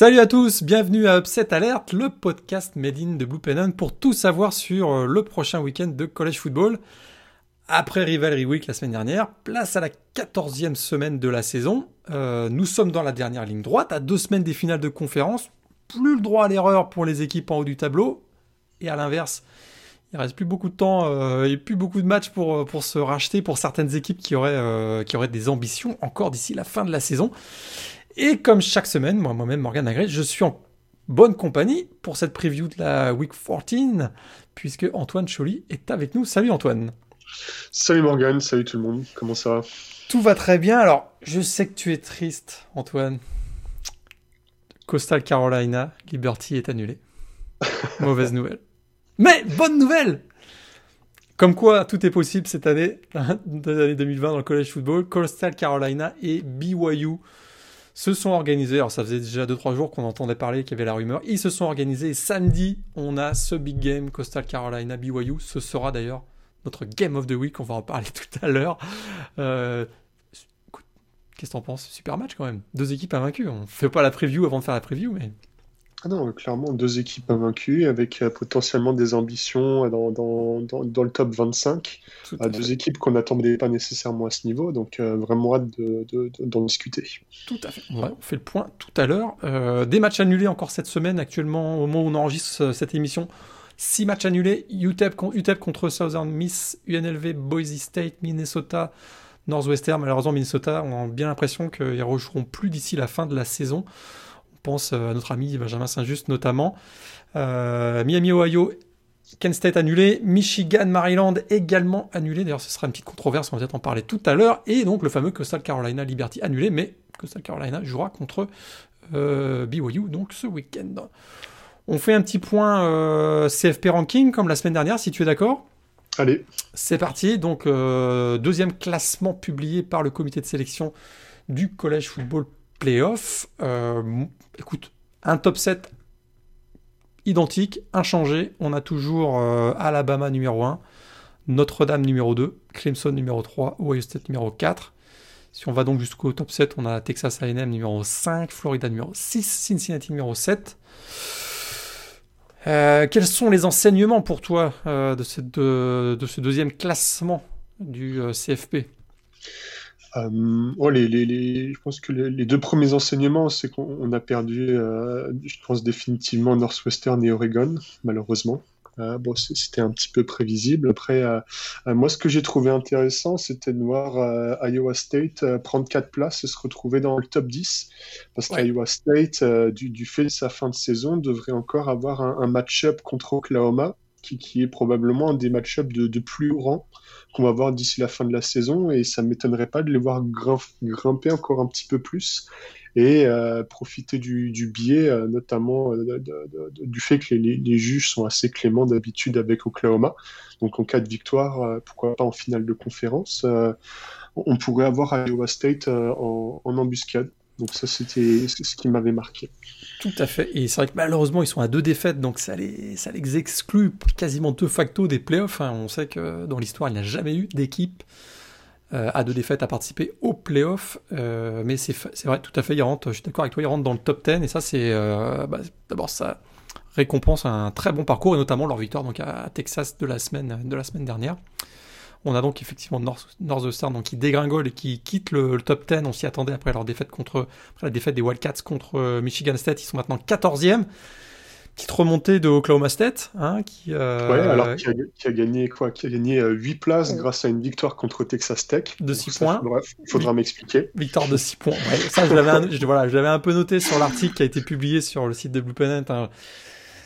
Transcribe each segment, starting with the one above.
Salut à tous, bienvenue à Upset Alert, le podcast made in de Blue Pennon pour tout savoir sur euh, le prochain week-end de college football. Après Rivalry Week la semaine dernière, place à la 14e semaine de la saison. Euh, nous sommes dans la dernière ligne droite, à deux semaines des finales de conférence. Plus le droit à l'erreur pour les équipes en haut du tableau. Et à l'inverse, il reste plus beaucoup de temps euh, et plus beaucoup de matchs pour, pour se racheter pour certaines équipes qui auraient des ambitions encore d'ici la fin de la saison. Et comme chaque semaine, moi, moi-même, Morgan Agré, je suis en bonne compagnie pour cette preview de la Week 14, puisque Antoine Choly est avec nous. Salut Antoine. Salut Morgan, salut tout le monde, comment ça va? Tout va très bien. Alors, je sais que tu es triste, Antoine. Coastal Carolina, Liberty est annulé. Mauvaise nouvelle. Mais bonne nouvelle Comme quoi, tout est possible cette année, de l'année 2020 dans le college football. Coastal Carolina et BYU se sont organisés. Alors, ça faisait déjà 2-3 jours qu'on entendait parler qu'il y avait la rumeur. Ils se sont organisés. Samedi, on a ce big game Coastal Carolina BYU. Ce sera d'ailleurs notre game of the week. On va en parler tout à l'heure. Euh, Qu'est-ce que t'en penses? Super match quand même. Deux équipes invaincues. On fait pas la preview avant de faire la preview, mais ah non, clairement, deux équipes invaincues avec euh, potentiellement des ambitions dans, dans, dans, dans le top 25. Euh, deux équipes qu'on n'attendait pas nécessairement à ce niveau, donc euh, vraiment hâte d'en de, de, discuter. Tout à fait. Ouais, on fait le point tout à l'heure. Euh, des matchs annulés encore cette semaine, actuellement, au moment où on enregistre cette émission. Six matchs annulés UTEP, UTEP contre Southern Miss, UNLV, Boise State, Minnesota, Northwestern. Malheureusement, Minnesota, on a bien l'impression qu'ils ne rejoueront plus d'ici la fin de la saison pense à notre ami Benjamin Saint-Just notamment. Euh, Miami, Ohio, Kent State annulé, Michigan, Maryland également annulé. D'ailleurs, ce sera une petite controverse, on va peut-être en parler tout à l'heure. Et donc le fameux Coastal Carolina Liberty annulé, mais Coastal Carolina jouera contre euh, BYU donc ce week-end. On fait un petit point euh, CFP ranking comme la semaine dernière, si tu es d'accord. Allez. C'est parti. Donc euh, deuxième classement publié par le comité de sélection du Collège Football Playoff. Euh, écoute, un top 7 identique, inchangé. On a toujours euh, Alabama numéro 1, Notre-Dame numéro 2, Clemson numéro 3, Ohio State numéro 4. Si on va donc jusqu'au top 7, on a Texas A&M numéro 5, Florida numéro 6, Cincinnati numéro 7. Euh, quels sont les enseignements pour toi de, ce deuxième classement du CFP euh, oh, les, les, les, je pense que les, les deux premiers enseignements, c'est qu'on a perdu, euh, je pense définitivement Northwestern et Oregon, malheureusement. Euh, bon, c'était un petit peu prévisible. Après, euh, euh, moi, ce que j'ai trouvé intéressant, c'était de voir euh, Iowa State prendre quatre places et se retrouver dans le top 10. Parce qu'Iowa State, du, du, fait de sa fin de saison, devrait encore avoir un, un match-up contre Oklahoma, qui, est probablement un des match-ups de, plus haut rang qu'on va voir d'ici la fin de la saison et ça ne m'étonnerait pas de les voir grimper encore un petit peu plus et euh, profiter du, biais, euh, notamment euh, du fait que les, juges sont assez cléments d'habitude avec Oklahoma. Donc en cas de victoire, pourquoi pas en finale de conférence, on pourrait avoir Iowa State en embuscade. Donc ça, c'était ce qui m'avait marqué. Tout à fait. Et c'est vrai que malheureusement, ils sont à deux défaites, donc ça les, exclut quasiment de facto des playoffs. Hein. On sait que dans l'histoire, il n'y a jamais eu d'équipe euh, à deux défaites à participer aux playoffs. Euh, mais c'est vrai, tout à fait, il rentre, je suis d'accord avec toi, il rentre dans le top 10. Et ça, c'est euh, bah, d'abord, ça récompense un très bon parcours, et notamment leur victoire donc, à Texas de la semaine, de la semaine dernière. On a donc effectivement North, North Star donc, qui dégringole et qui quitte le, le top 10. On s'y attendait après leur défaite contre, après la défaite des Wildcats contre euh, Michigan State. Ils sont maintenant 14e. Petite remontée de Oklahoma State, hein, qui, euh, ouais, alors qui a, qui a, gagné quoi? Qui a gagné euh, 8 places ouais. grâce à une victoire contre Texas Tech. De 6 points. Bref, il faudra m'expliquer. Victoire de 6 points. Ouais, ça, je l'avais un, voilà, un peu noté sur l'article qui a été publié sur le site de Blue Planet. Hein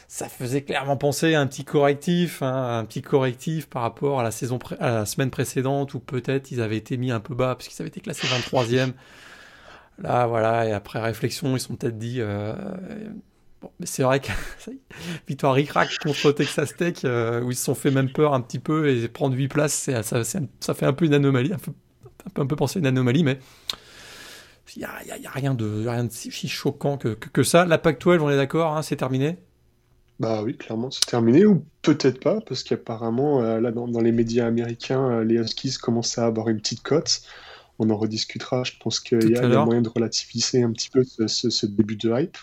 ça faisait clairement penser à un petit correctif, hein, un petit correctif par rapport à la saison à la semaine précédente où peut-être ils avaient été mis un peu bas puisqu'ils avaient été classés 23e. Là, voilà, et après réflexion, ils sont peut-être dit. Euh, c'est vrai que victoire ric-rac contre Texas Tech euh, où ils se sont fait même peur un petit peu et prendre 8 places, ça, fait un peu une anomalie, un peu, un peu, penser à une anomalie, mais il n'y a, rien de, rien de si choquant que, que, que ça. La PAC 12, on est d'accord, hein, c'est terminé? Bah oui, clairement, c'est terminé, ou peut-être pas, parce qu'apparemment, euh, là, dans, dans, les médias américains, euh, les Huskies commencent à avoir une petite cote. on en rediscutera. Je pense qu'il y, a moyen de relativiser un petit peu ce, début de hype.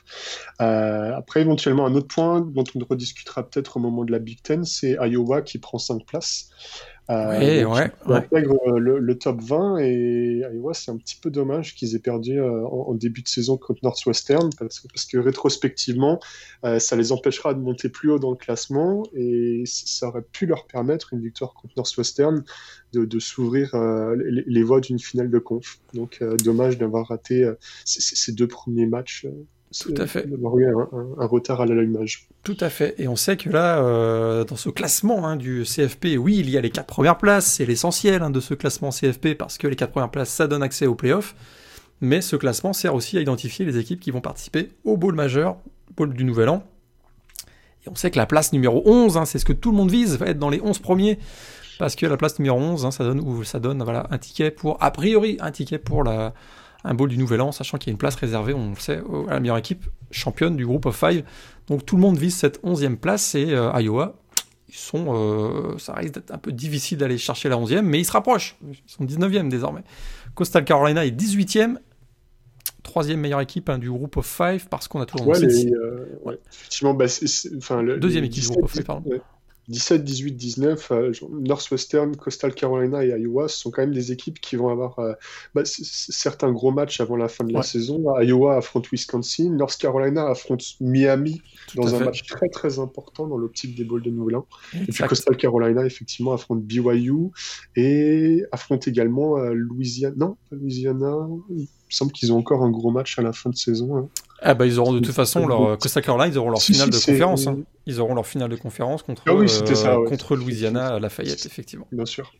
Euh, après, éventuellement, un autre point dont on rediscutera peut-être au moment de la Big Ten, c'est Iowa qui prend 5 places. Euh, ouais, euh, le, top 20 et Iowa, c'est un petit peu dommage qu'ils aient perdu euh, en, début de saison contre Northwestern parce que, parce que rétrospectivement, ça les empêchera de monter plus haut dans le classement et ça aurait pu leur permettre une victoire contre Northwestern de, de s'ouvrir les, voies d'une finale de conf. Donc dommage d'avoir raté ces deux premiers matchs tout à fait. D'avoir eu un, retard à l'allumage. Tout à fait. Et on sait que là, euh, dans ce classement hein, du CFP, oui, il y a les quatre premières places. C'est l'essentiel hein, de ce classement CFP parce que les quatre premières places, ça donne accès aux playoffs. Mais ce classement sert aussi à identifier les équipes qui vont participer au bowl majeur, bowl du Nouvel An. Et on sait que la place numéro 11, hein, c'est ce que tout le monde vise, va être dans les 11 premiers. Parce que la place numéro 11, ça donne, ça donne voilà, un ticket pour, a priori, un ticket pour la, un bowl du Nouvel An, sachant qu'il y a une place réservée, on le sait, à la meilleure équipe championne du groupe of five. Donc tout le monde vise cette 11e place et euh, Iowa, ils sont, euh, ça risque d'être un peu difficile d'aller chercher la 11e, mais ils se rapprochent. Ils sont 19e désormais. Coastal Carolina est 18e, troisième meilleure équipe hein, du groupe of five parce qu'on a toujours ouais, euh, ouais. Effectivement, bah, le, deuxième équipe du groupe of five, pardon. 17, 18, 19, Northwestern, Coastal Carolina et Iowa ce sont quand même des équipes qui vont avoir euh, bah, certains gros matchs avant la fin de la saison. Iowa affronte Wisconsin, North Carolina affronte Miami dans un match très très important dans l'optique des Bowls de Nouvel An. Et puis Coastal Carolina effectivement affronte BYU et affronte également euh, Louisiana. Non, pas Louisiana. Il me semble qu'ils ont encore un gros match à la fin de saison. Hein. Ah bah ils auront de toute façon leur Costa Carolina, ils auront leur finale de conférence. Hein. Ils auront leur finale de conférence contre ah euh, contre Louisiana à Lafayette effectivement. Bien sûr.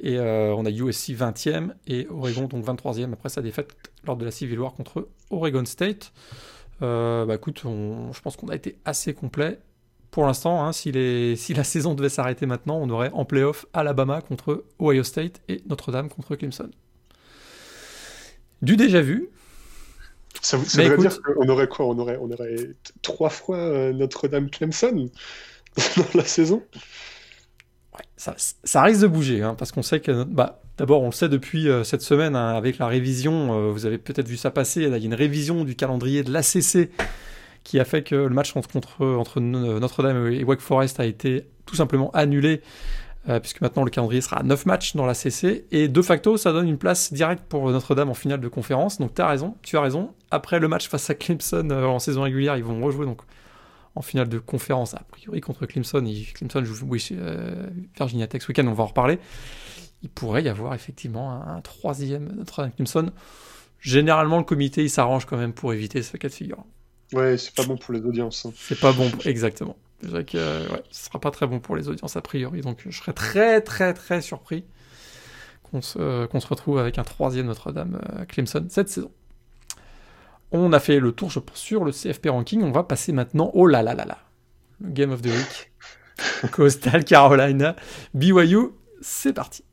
Et euh, on a USC 20e et Oregon donc 23e après sa défaite lors de la Civil War contre Oregon State. Euh, bah écoute, je pense qu'on a été assez complet. Pour l'instant, hein, si, si la saison devait s'arrêter maintenant, on aurait en playoff Alabama contre Ohio State et Notre-Dame contre Clemson. Du déjà vu, ça, voudrait dire qu'on aurait quoi? On aurait, on aurait trois fois euh, Notre-Dame Clemson dans la saison? Ça, ça, risque de bouger, hein, parce qu'on sait que. Bah, D'abord, on le sait depuis euh, cette semaine, hein, avec la révision, euh, vous avez peut-être vu ça passer, il y a une révision du calendrier de l'ACC qui a fait que le match entre, entre Notre-Dame et Wake Forest a été tout simplement annulé euh, puisque maintenant le calendrier sera à 9 matchs dans la CC, et de facto ça donne une place directe pour Notre-Dame en finale de conférence, donc tu as raison, tu as raison, après le match face à Clemson euh, en saison régulière, ils vont rejouer donc en finale de conférence, a priori contre Clemson, et Clemson joue oui, euh, Virginia Tech ce week-end, on va en reparler, il pourrait y avoir effectivement un, troisième Notre-Dame Clemson, généralement le comité il s'arrange quand même pour éviter ce cas de figure. Ouais, c'est pas bon pour les audiences. Hein. C'est pas bon, exactement. Déjà que ouais, ce sera pas très bon pour les audiences a priori, donc je serais très très très surpris qu'on se, se retrouve avec un troisième Notre-Dame euh, Clemson cette saison. On a fait le tour, je pense, sur le CFP ranking. On va passer maintenant au la la. Le Game of the Week. Coastal Carolina, BYU, c'est parti.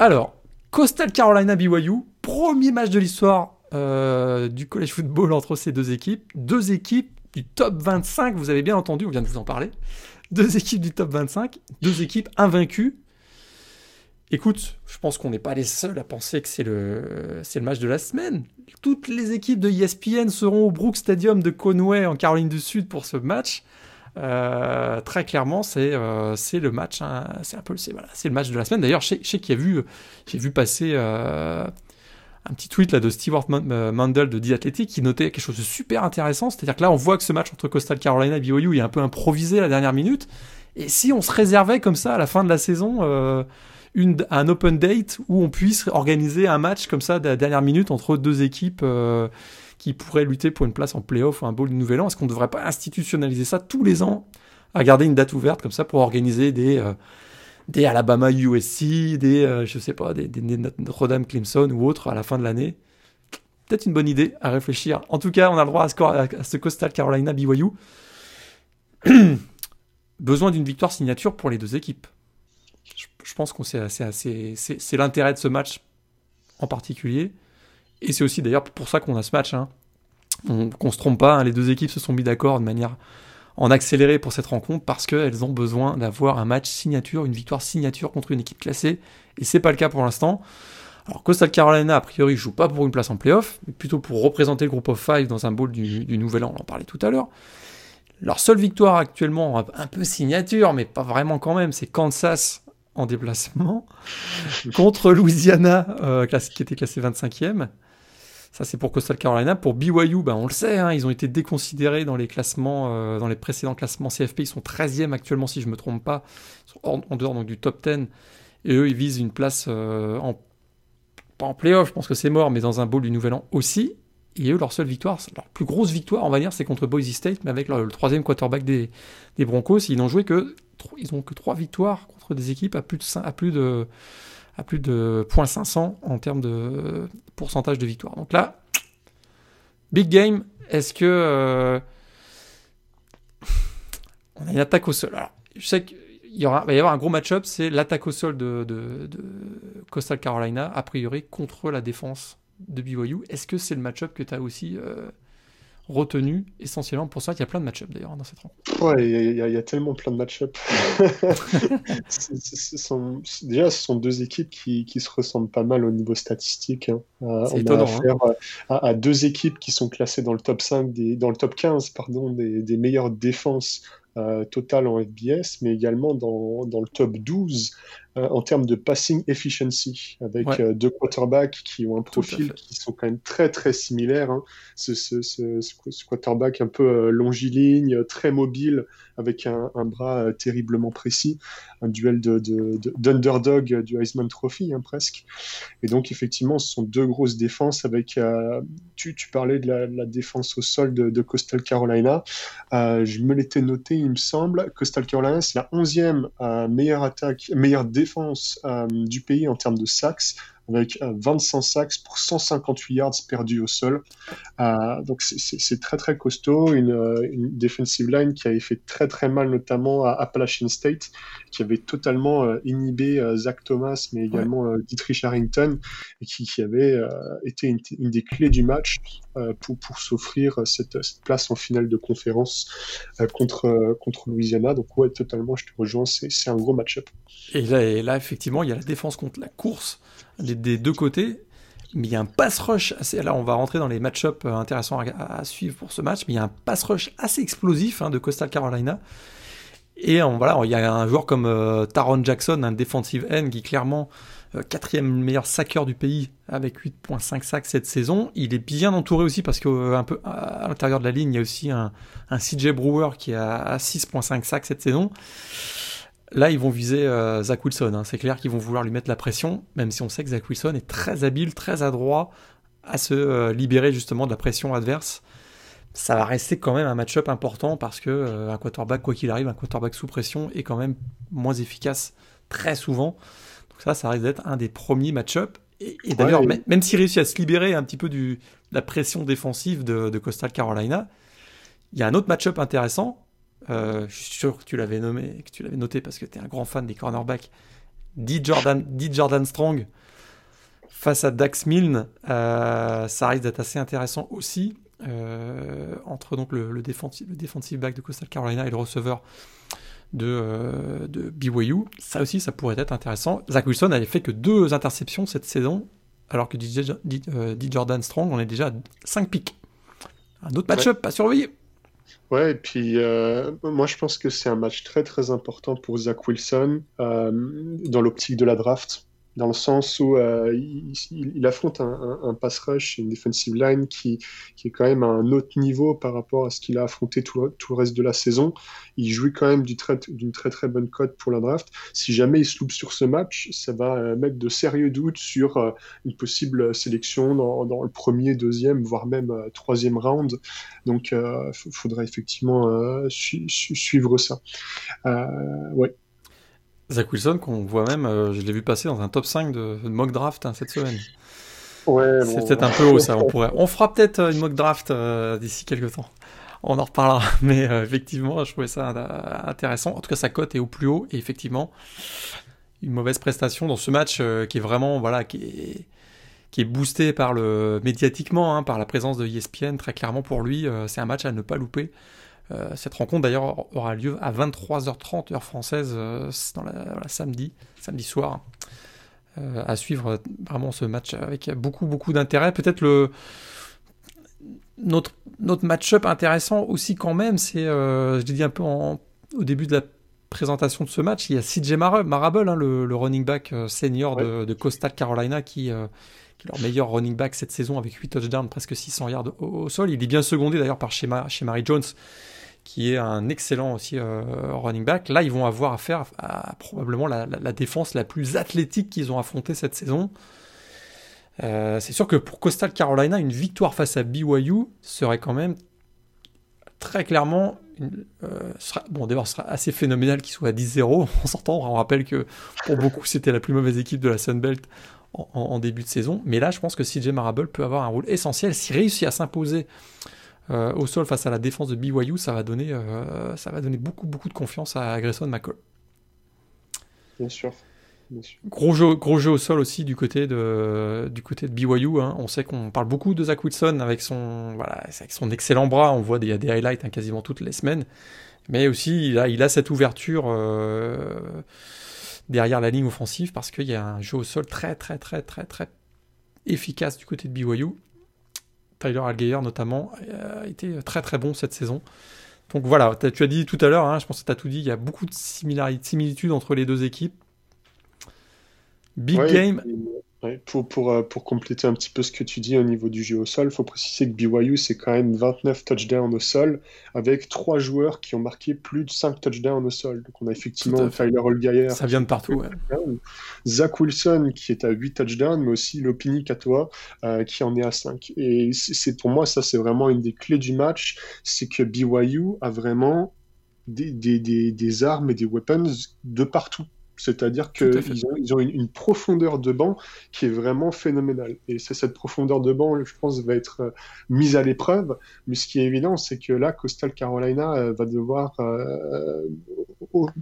Alors, Coastal Carolina BYU, premier match de l'histoire euh, du college football entre ces deux équipes. Deux équipes du top 25, vous avez bien entendu, on vient de vous en parler. Deux équipes du top 25, deux équipes invaincues. Écoute, je pense qu'on n'est pas les seuls à penser que c'est le, c'est le match de la semaine. Toutes les équipes de ESPN seront au Brook Stadium de Conway en Caroline du Sud pour ce match. Euh, très clairement, c'est euh, le match, hein, c'est un peu c'est le match de la semaine. D'ailleurs, je sais, qu'il y a vu, j'ai vu passer euh, un petit tweet là de Stewart Mandel de The Athletic qui notait quelque chose de super intéressant. C'est-à-dire que là, on voit que ce match entre Coastal Carolina et BYU est un peu improvisé la dernière minute. Et si on se réservait comme ça à la fin de la saison un open date où on puisse organiser un match comme ça de la dernière minute entre deux équipes qui pourraient lutter pour une place en playoff ou un bowl du Nouvel An. Est-ce qu'on ne devrait pas institutionnaliser ça tous les ans, à garder une date ouverte comme ça pour organiser des, euh, des Alabama USC, des, euh, je sais pas, des, Notre-Dame Clemson ou autres à la fin de l'année? Peut-être une bonne idée à réfléchir. En tout cas, on a le droit à ce, à ce Coastal Carolina BYU. Besoin d'une victoire signature pour les deux équipes. Je, pense que c'est l'intérêt de ce match en particulier. Et c'est aussi d'ailleurs pour ça qu'on a ce match. Hein. Qu'on se trompe pas, hein, les deux équipes se sont mis d'accord de manière en accéléré pour cette rencontre parce qu'elles ont besoin d'avoir un match signature, une victoire signature contre une équipe classée. Et c'est pas le cas pour l'instant. Alors Coastal Carolina, a priori, joue pas pour une place en playoff, mais plutôt pour représenter le groupe of five dans un bowl du, du Nouvel An, on en parlait tout à l'heure. Leur seule victoire actuellement, un peu signature, mais pas vraiment quand même, c'est Kansas en déplacement contre Louisiana, euh, qui était classé 25e. Ça, c'est pour Coastal Carolina. Pour BYU, ben, on le sait, hein, ils ont été déconsidérés dans les classements, euh, dans les précédents classements CFP. Ils sont 13e actuellement, si je ne me trompe pas. Ils sont en, dehors donc, du top 10. Et eux, ils visent une place euh, en, pas en playoff, je pense que c'est mort, mais dans un bowl du Nouvel An aussi. Et eux, leur seule victoire, leur plus grosse victoire, on va dire, c'est contre Boise State, mais avec le, troisième quarterback des, des Broncos. Ils n'ont joué que, ils ont que trois victoires contre des équipes à plus de, à plus de, à plus de 0.500 en termes de pourcentage de victoire. Donc là, big game, est-ce que euh, on a une attaque au sol? Alors, je sais qu'il va y avoir un gros match-up, c'est l'attaque au sol de, de, Coastal Carolina, a priori, contre la défense de BYU. Est-ce que c'est le match-up que tu as aussi euh, retenu essentiellement pour ça. Il y a plein de match-up d'ailleurs dans cette rencontre. Ouais, il y, a tellement plein de match-up. déjà, ce sont deux équipes qui, qui, se ressemblent pas mal au niveau statistique. Hein. Euh, on a affaire hein. à, deux équipes qui sont classées dans le top 5, des, dans le top 15 pardon, des, des meilleures défenses euh, totales en FBS, mais également dans, dans le top 12 euh, en termes de passing efficiency, avec euh, deux quarterbacks qui ont un profil qui sont quand même très très similaires. Hein. Ce, ce, ce, ce, quarterback un peu euh, longiligne, très mobile, avec un, un bras terriblement précis, un duel de, d'underdog de, du Heisman Trophy hein, presque. Et donc effectivement, ce sont deux grosses défenses avec. tu, tu, parlais de la, la, défense au sol de, de Coastal Carolina. je me l'étais noté, il me semble. Coastal Carolina, c'est la 11e meilleure attaque, meilleure défense euh, du pays en termes de sacks, avec 25 euh, sacks pour 158 yards perdus au sol. Euh, donc c'est très très costaud, une, une, defensive line qui avait fait très très mal notamment à Appalachian State, qui avait totalement inhibé Zach Thomas, mais également Dietrich Harrington, et qui, qui avait été une, des clés du match pour, pour s'offrir cette, cette, place en finale de conférence contre, contre Louisiana. Donc ouais, totalement, je te rejoins, c'est un gros match-up. Et là, et là, effectivement, il y a la défense contre la course des, deux côtés. Mais il y a un pass rush assez. Là, on va rentrer dans les match-up euh, intéressants à, suivre pour ce match. Mais il y a un pass rush assez explosif hein, de Coastal Carolina. Et voilà, il y a un joueur comme euh, Taron Jackson, un defensive end, qui clairement euh, quatrième meilleur saqueur du pays avec 8.5 sacs cette saison. Il est bien entouré aussi parce qu'un peu à l'intérieur de la ligne, il y a aussi un, un CJ Brewer qui a 6.5 sacs cette saison. Là, ils vont viser euh, Zach Wilson. Hein. C'est clair qu'ils vont vouloir lui mettre la pression, même si on sait que Zach Wilson est très habile, très adroit à se euh, libérer justement de la pression adverse. Ça va rester quand même un match-up important parce que euh, un quarterback, quoi qu'il arrive, un quarterback sous pression est quand même moins efficace très souvent. Donc ça, ça risque d'être un des premiers match-up. Et, d'ailleurs, même s'il réussit à se libérer un petit peu du, de la pression défensive de, de Coastal Carolina, il y a un autre match-up intéressant euh, je suis sûr que tu l'avais nommé, que tu l'avais noté parce que tu es un grand fan des cornerbacks. D. Jordan, Jordan Strong face à Dax Milne, euh, ça risque d'être assez intéressant aussi. Euh, entre donc le, le, défensif, le defensive back de Coastal Carolina et le receveur de, de BYU. Ça aussi, ça pourrait être intéressant. Zach Wilson n'avait fait que deux interceptions cette saison, alors que D. Jordan Strong, on est déjà à 5 pics. Un autre match-up à surveiller. Ouais, et puis euh, moi je pense que c'est un match très très important pour Zach Wilson euh, dans l'optique de la draft dans le sens où euh, il, affronte un, pass rush et une defensive line qui, est quand même à un autre niveau par rapport à ce qu'il a affronté tout, le reste de la saison. Il joue quand même d'une très, très bonne cote pour la draft. Si jamais il se loupe sur ce match, ça va euh, mettre de sérieux doutes sur euh, une possible sélection dans, le premier, deuxième, voire même troisième round. Donc il faudrait effectivement suivre ça. ouais. Zach Wilson, qu'on voit même, euh, je l'ai vu passer dans un top 5 de, mock draft hein, cette semaine. Ouais, c'est peut-être un peu haut ça. On pourrait, on fera peut-être euh, une mock draft euh, d'ici quelques temps. On en reparlera, mais effectivement, je trouvais ça intéressant. En tout cas, sa cote est au plus haut et effectivement, une mauvaise prestation dans ce match qui est vraiment voilà qui est qui est boosté par le médiatiquement hein, par la présence de ESPN très clairement pour lui c'est un match à ne pas louper cette rencontre d'ailleurs aura lieu à 23h30 heure française dans la, samedi samedi soir. À suivre vraiment ce match avec beaucoup beaucoup d'intérêt. Peut-être le notre, notre match-up intéressant aussi quand même, c'est, euh, je l'ai dit un peu au début de la présentation de ce match, il y a CJ Marable, hein, le, running back euh, senior de, Coastal Carolina, qui, euh, qui, est leur meilleur running back cette saison avec 8 touchdowns, presque 600 yards au, sol. Il est bien secondé d'ailleurs par chez, chez Mary Jones, qui est un excellent aussi running back. Là, ils vont avoir affaire à, probablement la, défense la plus athlétique qu'ils ont affrontée cette saison. Euh, c'est sûr que pour Coastal Carolina, une victoire face à BYU serait quand même très clairement. Euh, bon, d'abord, ce sera assez phénoménal qu'il soit à 10-0. On s'entend, on rappelle que pour beaucoup, c'était la plus mauvaise équipe de la Sunbelt en, en, début de saison. Mais là, je pense que CJ Marable peut avoir un rôle essentiel. S'il réussit à s'imposer euh, au sol face à la défense de BYU, ça va donner, ça va donner beaucoup, beaucoup de confiance à Grayson McCall. Bien sûr. Gros jeu, gros jeu au sol aussi du côté de, du côté de BYU. Hein. On sait qu'on parle beaucoup de Zach Wilson avec son, voilà, avec son excellent bras. On voit des, des highlights hein, quasiment toutes les semaines. Mais aussi, il a, il a cette ouverture euh, derrière la ligne offensive parce qu'il y a un jeu au sol très, très, très, très, très efficace du côté de BYU. Tyler Algeyer notamment a été très, très bon cette saison. Donc voilà, tu as dit tout à l'heure, hein, je pense que tu as tout dit, il y a beaucoup de similitudes entre les deux équipes. Big game. pour, pour, euh, pour, compléter un petit peu ce que tu dis au niveau du jeu au sol, il faut préciser que BYU, c'est quand même 29 touchdowns au sol, avec trois joueurs qui ont marqué plus de 5 touchdowns au sol. Donc on a effectivement Tyler Holgeyer. Ça vient de partout, Zach Wilson, qui est à 8 touchdowns, mais aussi Lopini Katoa, euh, qui en est à 5. Et c'est pour moi, ça, c'est vraiment une des clés du match, c'est que BYU a vraiment des, des, des, des armes et des weapons de partout. C'est-à-dire qu'ils ont, ils ont une, profondeur de banc qui est vraiment phénoménale. Et c'est cette profondeur de banc, je pense, va être euh, mise à l'épreuve. Mais ce qui est évident, c'est que là, Coastal Carolina euh, va devoir, euh,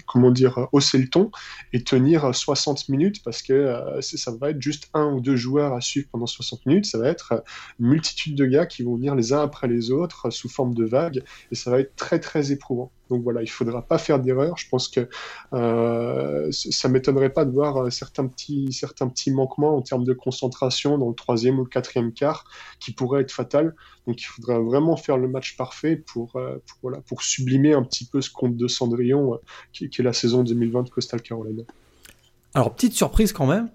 comment dire, hausser le ton et tenir 60 minutes parce que ça va être juste un ou deux joueurs à suivre pendant 60 minutes. Ça va être une multitude de gars qui vont venir les uns après les autres sous forme de vagues et ça va être très, très éprouvant. Donc voilà, il faudra pas faire d'erreur. Je pense que euh, ça m'étonnerait pas de voir euh, certains petits, manquements en termes de concentration dans le troisième ou le quatrième quart qui pourraient être fatals. Donc il faudra vraiment faire le match parfait pour, euh, sublimer un petit peu ce compte de Cendrillon euh, qui, est la saison 2020 de Coastal Carolina. Alors petite surprise quand même,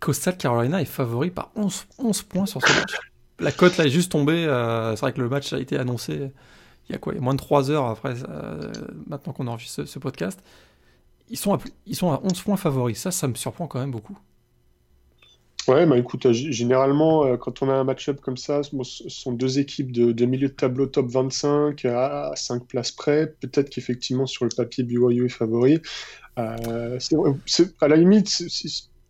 Coastal Carolina est favori par 11, 11 points sur ce match. La cote là est juste tombée. c'est vrai que le match a été annoncé il y a quoi Il y a moins de 3 heures après, euh, maintenant qu'on enregistre ce, ce, podcast. Ils sont, à, ils sont à 11 points favoris. Ça, ça me surprend quand même beaucoup. Ouais, bah écoute, généralement, euh, quand on a un match-up comme ça, ce sont deux équipes de, milieu de tableau top 25 à 5 places près. Peut-être qu'effectivement, sur le papier, BYU est favori. Euh, à la limite,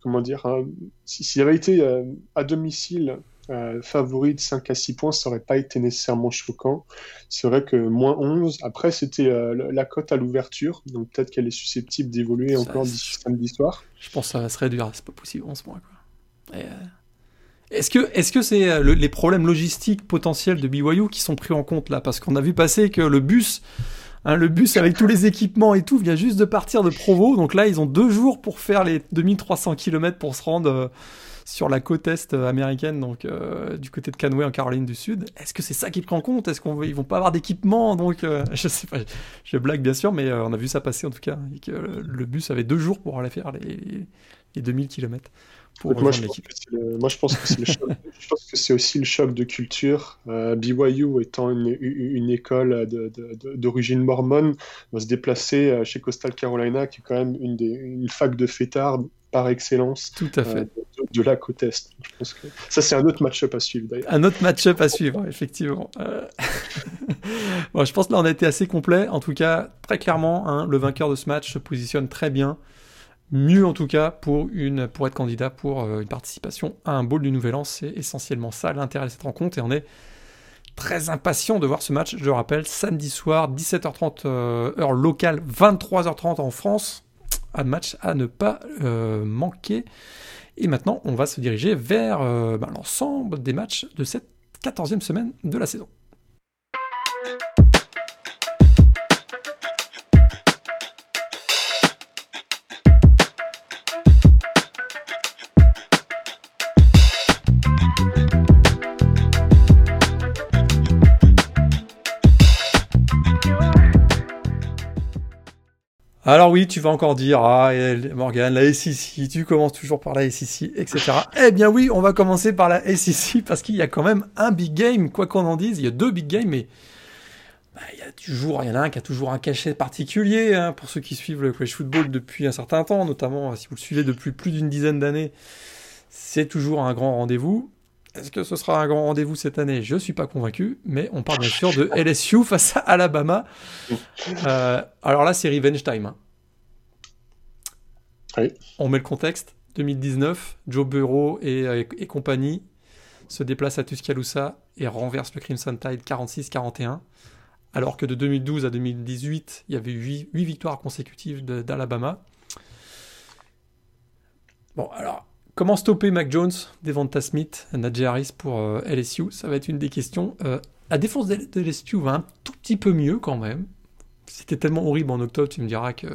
comment dire, hein, s'il avait été à domicile euh, favori de 5 à 6 points, ça n'aurait pas été nécessairement choquant. C'est vrai que moins 11, après c'était euh, la cote à l'ouverture, donc peut-être qu'elle est susceptible d'évoluer encore d'ici samedi soir. Je pense que ça va se réduire, c'est pas possible 11 points. Euh, est-ce que est-ce que c'est les problèmes logistiques potentiels de BYU qui sont pris en compte là? Parce qu'on a vu passer que le bus, hein, le bus avec tous les équipements et tout vient juste de partir de Provo, donc là ils ont deux jours pour faire les 2300 km pour se rendre sur la côte est américaine, donc euh, du côté de Canway en Caroline du Sud. Est-ce que c'est ça qu'ils prennent en compte? Est-ce qu'ils vont pas avoir d'équipement? Donc euh, je sais pas, je blague bien sûr, mais euh, on a vu ça passer en tout cas, et que le bus avait deux jours pour aller faire les, les 2000 km. Pour moi, je moi, je pense que c'est aussi le choc de culture. BYU étant une, une école d'origine mormone, va se déplacer chez Coastal Carolina, qui est quand même une, des, une fac de fêtards par excellence. Tout à fait de la côte Est. Je pense que ça, c'est un autre match-up à suivre d'ailleurs. Un autre match-up à suivre, effectivement. Euh, bon, je pense que là, on a été assez complet. En tout cas, très clairement, hein, le vainqueur de ce match se positionne très bien. Mieux en tout cas pour, une, pour être candidat pour euh, une participation à un bowl du Nouvel An. C'est essentiellement ça l'intérêt de cette rencontre. Et on est très impatient de voir ce match. Je le rappelle, samedi soir, 17h30 euh, heure locale, 23h30 en France. Un match à ne pas manquer. Et maintenant, on va se diriger vers ben, l'ensemble des matchs de cette 14e semaine de la saison. Alors oui, tu vas encore dire, ah Morgan, la SEC, tu commences toujours par la SEC, etc. eh bien oui, on va commencer par la SEC parce qu'il y a quand même un big game, quoi qu'on en dise, il y a deux big games, mais bah, il y a toujours, il y en a un qui a toujours un cachet particulier hein, pour ceux qui suivent le college football depuis un certain temps, notamment si vous le suivez depuis plus d'une dizaine d'années, c'est toujours un grand rendez-vous. Est-ce que ce sera un grand rendez-vous cette année? Je ne suis pas convaincu, mais on parle bien sûr de LSU face à Alabama. Euh, alors là, c'est revenge time. Hein. On met le contexte. 2019, Joe Burrow et, compagnie se déplacent à Tuscaloosa et renversent le Crimson Tide 46-41. Alors que de 2012 à 2018, il y avait eu 8, victoires consécutives d'Alabama. Bon, alors, Comment stopper Mac Jones, Devonta Smith, Najee Harris pour euh, LSU Ça va être une des questions. Euh, la défense de, LSU va un tout petit peu mieux quand même. C'était tellement horrible en octobre, tu me diras que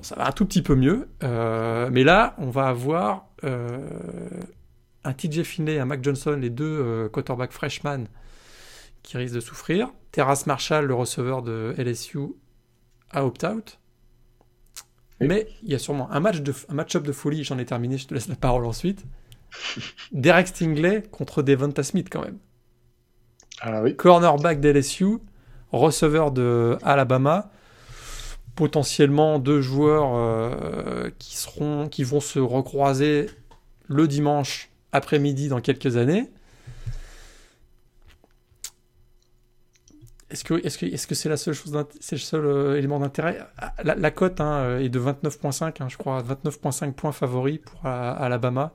ça va un tout petit peu mieux. Euh, mais là, on va avoir un TJ Finlay, un Mac Johnson, les deux quarterbacks freshman qui risquent de souffrir. Terrace Marshall, le receveur de LSU, à opt-out. Mais il y a sûrement un match de un match-up de folie, j'en ai terminé, je te laisse la parole ensuite. Derek Stingley contre Devonta Smith quand même. Ah oui. Cornerback d'LSU, receveur de Alabama, potentiellement deux joueurs euh, qui seront qui vont se recroiser le dimanche après-midi dans quelques années. Est-ce que est-ce que est-ce que c'est la seule chose c'est le seul euh, élément d'intérêt? Ah, la, cote hein, est de 29.5 hein, je crois 29.5 points favoris pour Alabama.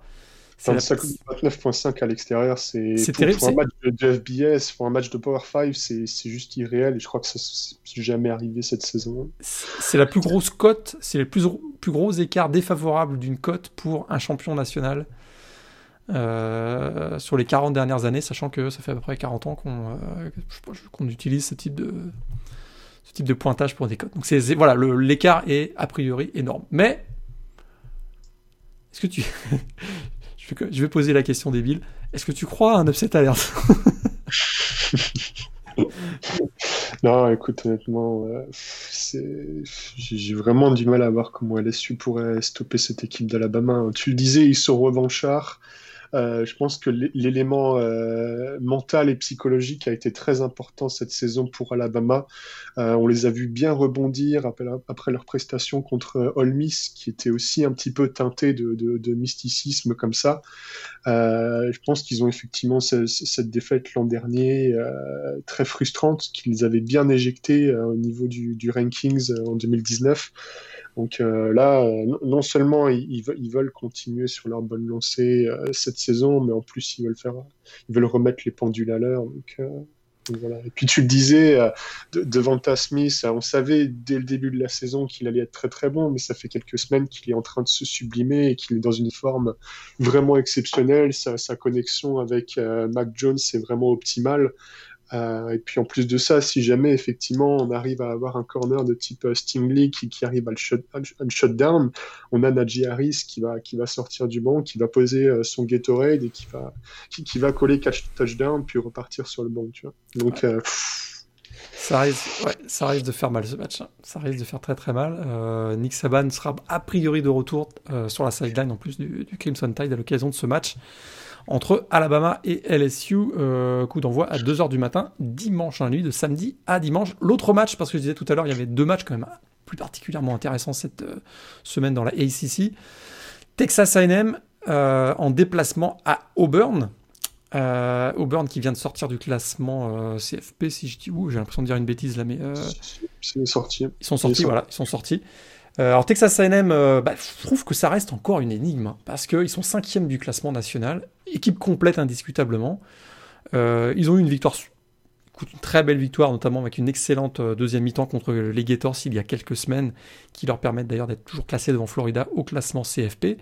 29.5 à l'extérieur c'est terrible pour un match de, FBS pour un match de Power 5 c'est juste irréel et je crois que ça n'est jamais arrivé cette saison. C'est la plus grosse cote c'est le plus plus gros écart défavorable d'une cote pour un champion national euh, sur les 40 dernières années, sachant que ça fait à peu près 40 ans qu'on euh, qu'on utilise ce type de ce type de pointage pour des codes. Donc voilà, l'écart est a priori énorme. Mais est-ce que tu je, vais, poser la question débile. Est-ce que tu crois à un upset alert? Non, écoute, honnêtement, euh, j'ai vraiment du mal à voir comment LSU pourrait stopper cette équipe d'Alabama. Tu le disais, ils sont revanchards. Euh, je pense que l'élément euh, mental et psychologique a été très important cette saison pour Alabama. Euh, on les a vus bien rebondir après, leur prestation contre Ole Miss, qui était aussi un petit peu teinté de, mysticisme comme ça. je pense qu'ils ont effectivement cette, défaite l'an dernier très frustrante, qu'ils avaient bien éjectée au niveau du rankings en 2019. Donc euh, là, euh, non seulement ils, veulent continuer sur leur bonne lancée euh, cette saison, mais en plus ils veulent faire, ils veulent remettre les pendules à l'heure. Et puis tu le disais, devant de Smith, on savait dès le début de la saison qu'il allait être très très bon, mais ça fait quelques semaines qu'il est en train de se sublimer et qu'il est dans une forme vraiment exceptionnelle. Sa, sa connexion avec Mac Jones est vraiment optimale. Euh, et puis en plus de ça, si jamais effectivement on arrive à avoir un corner de type euh, Stingley qui, qui arrive à le, shut, shutdown, on a Najee Harris qui va, qui va sortir du banc, qui va poser euh, son Gatorade et qui va, qui, qui, va coller catch touchdown puis repartir sur le banc. Tu vois. Donc ça risque, ouais, ça risque de faire mal ce match. Hein. Ça risque de faire très très mal. Nick Saban sera a priori de retour sur la sideline en plus du, du Crimson Tide à l'occasion de ce match entre Alabama et LSU. Euh, coup d'envoi à 2h du matin, dimanche, la nuit de samedi à dimanche. L'autre match, parce que je disais tout à l'heure, il y avait deux matchs quand même plus particulièrement intéressants cette euh, semaine dans la ACC. Texas A&M euh, en déplacement à Auburn. Auburn qui vient de sortir du classement CFP, si je dis où, j'ai l'impression de dire une bêtise là, mais. Ils sont sortis. Ils sont sortis, voilà, ils sont sortis. Alors Texas A&M, bah, je trouve que ça reste encore une énigme, hein, parce qu'ils sont cinquième du classement national, équipe complète indiscutablement. Euh, ils ont eu une victoire une très belle victoire, notamment avec une excellente deuxième mi-temps contre les Gators il y a quelques semaines, qui leur permettent d'ailleurs d'être toujours classés devant Florida au classement CFP.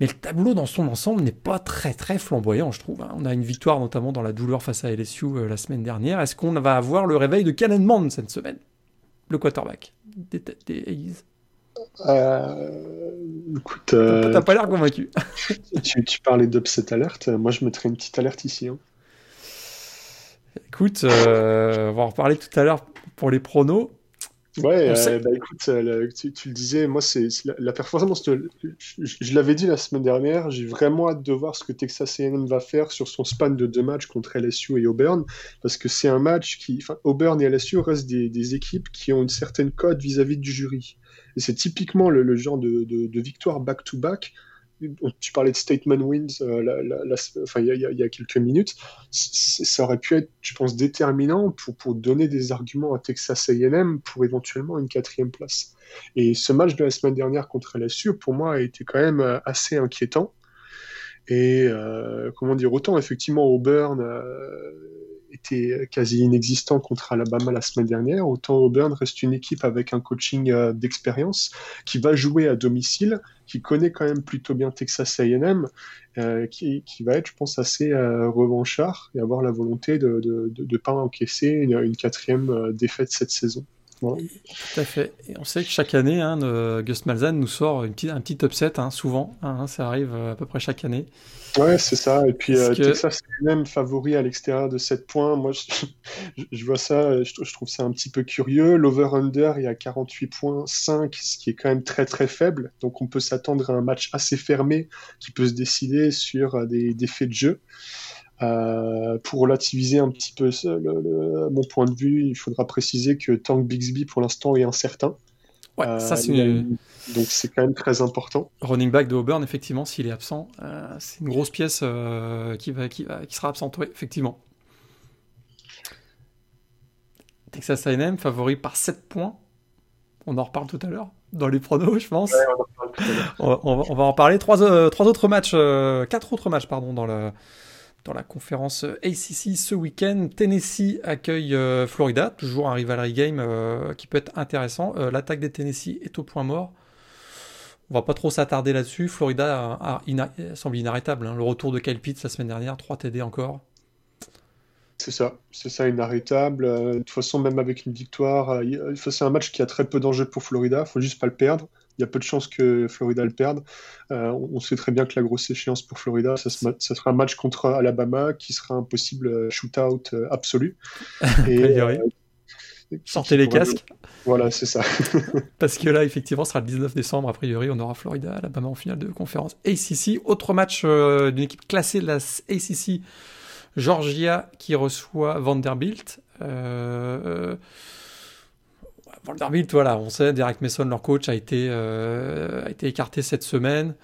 Mais le tableau dans son ensemble n'est pas très très flamboyant, je trouve. Hein. On a une victoire notamment dans la douleur face à LSU la semaine dernière. Est-ce qu'on va avoir le réveil de Cannon Mond cette semaine? Le quarterback des, des euh, écoute, euh, t'as pas l'air convaincu. tu, parlais d'upset alerte. Moi, je mettrais une petite alerte ici. Hein. Écoute, euh, on va en reparler tout à l'heure pour les pronos. Ouais, bah, écoute, tu, le disais, moi, c'est la, performance. je, l'avais dit la semaine dernière, j'ai vraiment hâte de voir ce que Texas A&M va faire sur son span de deux matchs contre LSU et Auburn, parce que c'est un match qui, enfin, Auburn et LSU restent des, des, équipes qui ont une certaine cote vis-à-vis du jury. Et c'est typiquement le, genre de, victoire back-to-back. Tu parlais de statement wins il y, a quelques minutes. Ça aurait pu être, je pense, déterminant pour, pour donner des arguments à Texas AM pour éventuellement une quatrième place. Et ce match de la semaine dernière contre LSU, pour moi, a été quand même euh, assez inquiétant. Et euh, comment dire, autant effectivement Auburn était quasi inexistant contre Alabama la semaine dernière, autant Auburn reste une équipe avec un coaching euh, d'expérience qui va jouer à domicile, qui connaît quand même plutôt bien Texas A&M, euh, qui, qui, va être, je pense, assez euh, revanchard et avoir la volonté de ne pas encaisser une quatrième défaite cette saison. Tout à fait. Et on sait que chaque année, hein, Gus Malzahn nous sort une petite, un petit upset, hein, souvent. Hein, ça arrive euh, à peu près chaque année. Ouais, c'est ça. Et puis euh, Texas c'est même favori à l'extérieur de 7 points. Moi, je, vois ça, je, trouve ça un petit peu curieux. L'over-under est à 48 points 5, ce qui est quand même très très faible. Donc on peut s'attendre à un match assez fermé qui peut se décider sur euh, des, des faits de jeu. Euh, pour relativiser un petit peu le, mon point de vue, il faudra préciser que Tank Bixby pour l'instant est incertain. Ouais, ça c'est euh, donc c'est quand même très important. Running back de Auburn, effectivement, s'il est absent, euh, c'est une grosse pièce qui, va, qui, va, qui sera absente, oui, effectivement. Texas A&M favori par 7 points. On en reparle tout à l'heure dans les pronos, je pense. on, va, en parler. Trois, trois autres matchs, quatre autres matchs, pardon, dans le dans la conférence ACC ce week-end. Tennessee accueille euh, Florida, toujours un rivalry game euh, qui peut être intéressant. Euh, l'attaque des Tennessee est au point mort. On va pas trop s'attarder là-dessus. Florida semble inarrêtable. Hein. Le retour de Kyle Pitts la semaine dernière, 3 TD encore. C'est ça, c'est ça, inarrêtable. de toute façon, même avec une victoire, c'est un match qui a très peu d'enjeux pour Florida. Faut juste pas le perdre il y a peu de chances que Florida le perde. Euh, on sait très bien que la grosse échéance pour Florida, ça, sera un match contre Alabama qui sera un possible euh, shootout euh, absolu. Et, Sortez les casques. Voilà, c'est ça. Parce que là, effectivement, ce sera le 19 décembre. A priori, on aura Florida, Alabama en finale de conférence. ACC, autre match d'une équipe classée de la ACC, Georgia qui reçoit Vanderbilt. Euh, Vanderbilt, voilà, on sait, Derek Mason, leur coach, a été, euh, écarté cette semaine.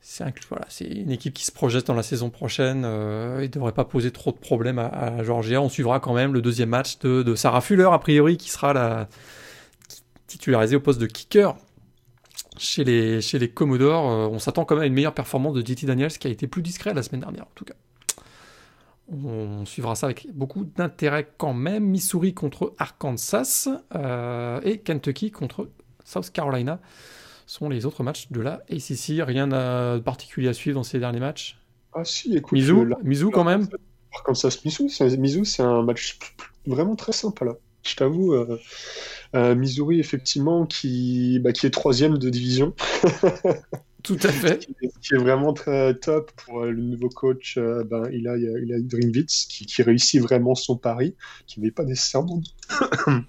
C'est une équipe qui se projette dans la saison prochaine. Euh, il ne devrait pas poser trop de problèmes à, Georgia. On suivra quand même le deuxième match de, Sarah Fuller, a priori, qui sera la, titularisée au poste de kicker chez les, chez Commodores. Euh, on s'attend quand même à une meilleure performance de JT Daniels, qui a été plus discret la semaine dernière, en tout cas. On suivra ça avec beaucoup d'intérêt quand même. Missouri contre Arkansas euh, et Kentucky contre South Carolina sont les autres matchs de la ACC. Rien de particulier à suivre dans ces derniers matchs? Ah si, écoute. Mizzou, quand même? Arkansas Mizzou, c'est un match vraiment très sympa là. Je t'avoue. Euh, euh, Missouri, effectivement, qui, bah, qui est troisième de division. Tout à fait. qui est vraiment très top pour euh, le nouveau coach. Euh, ben, il a, il a Dreamwitz qui, qui réussit vraiment son pari, qui n'est pas nécessairement.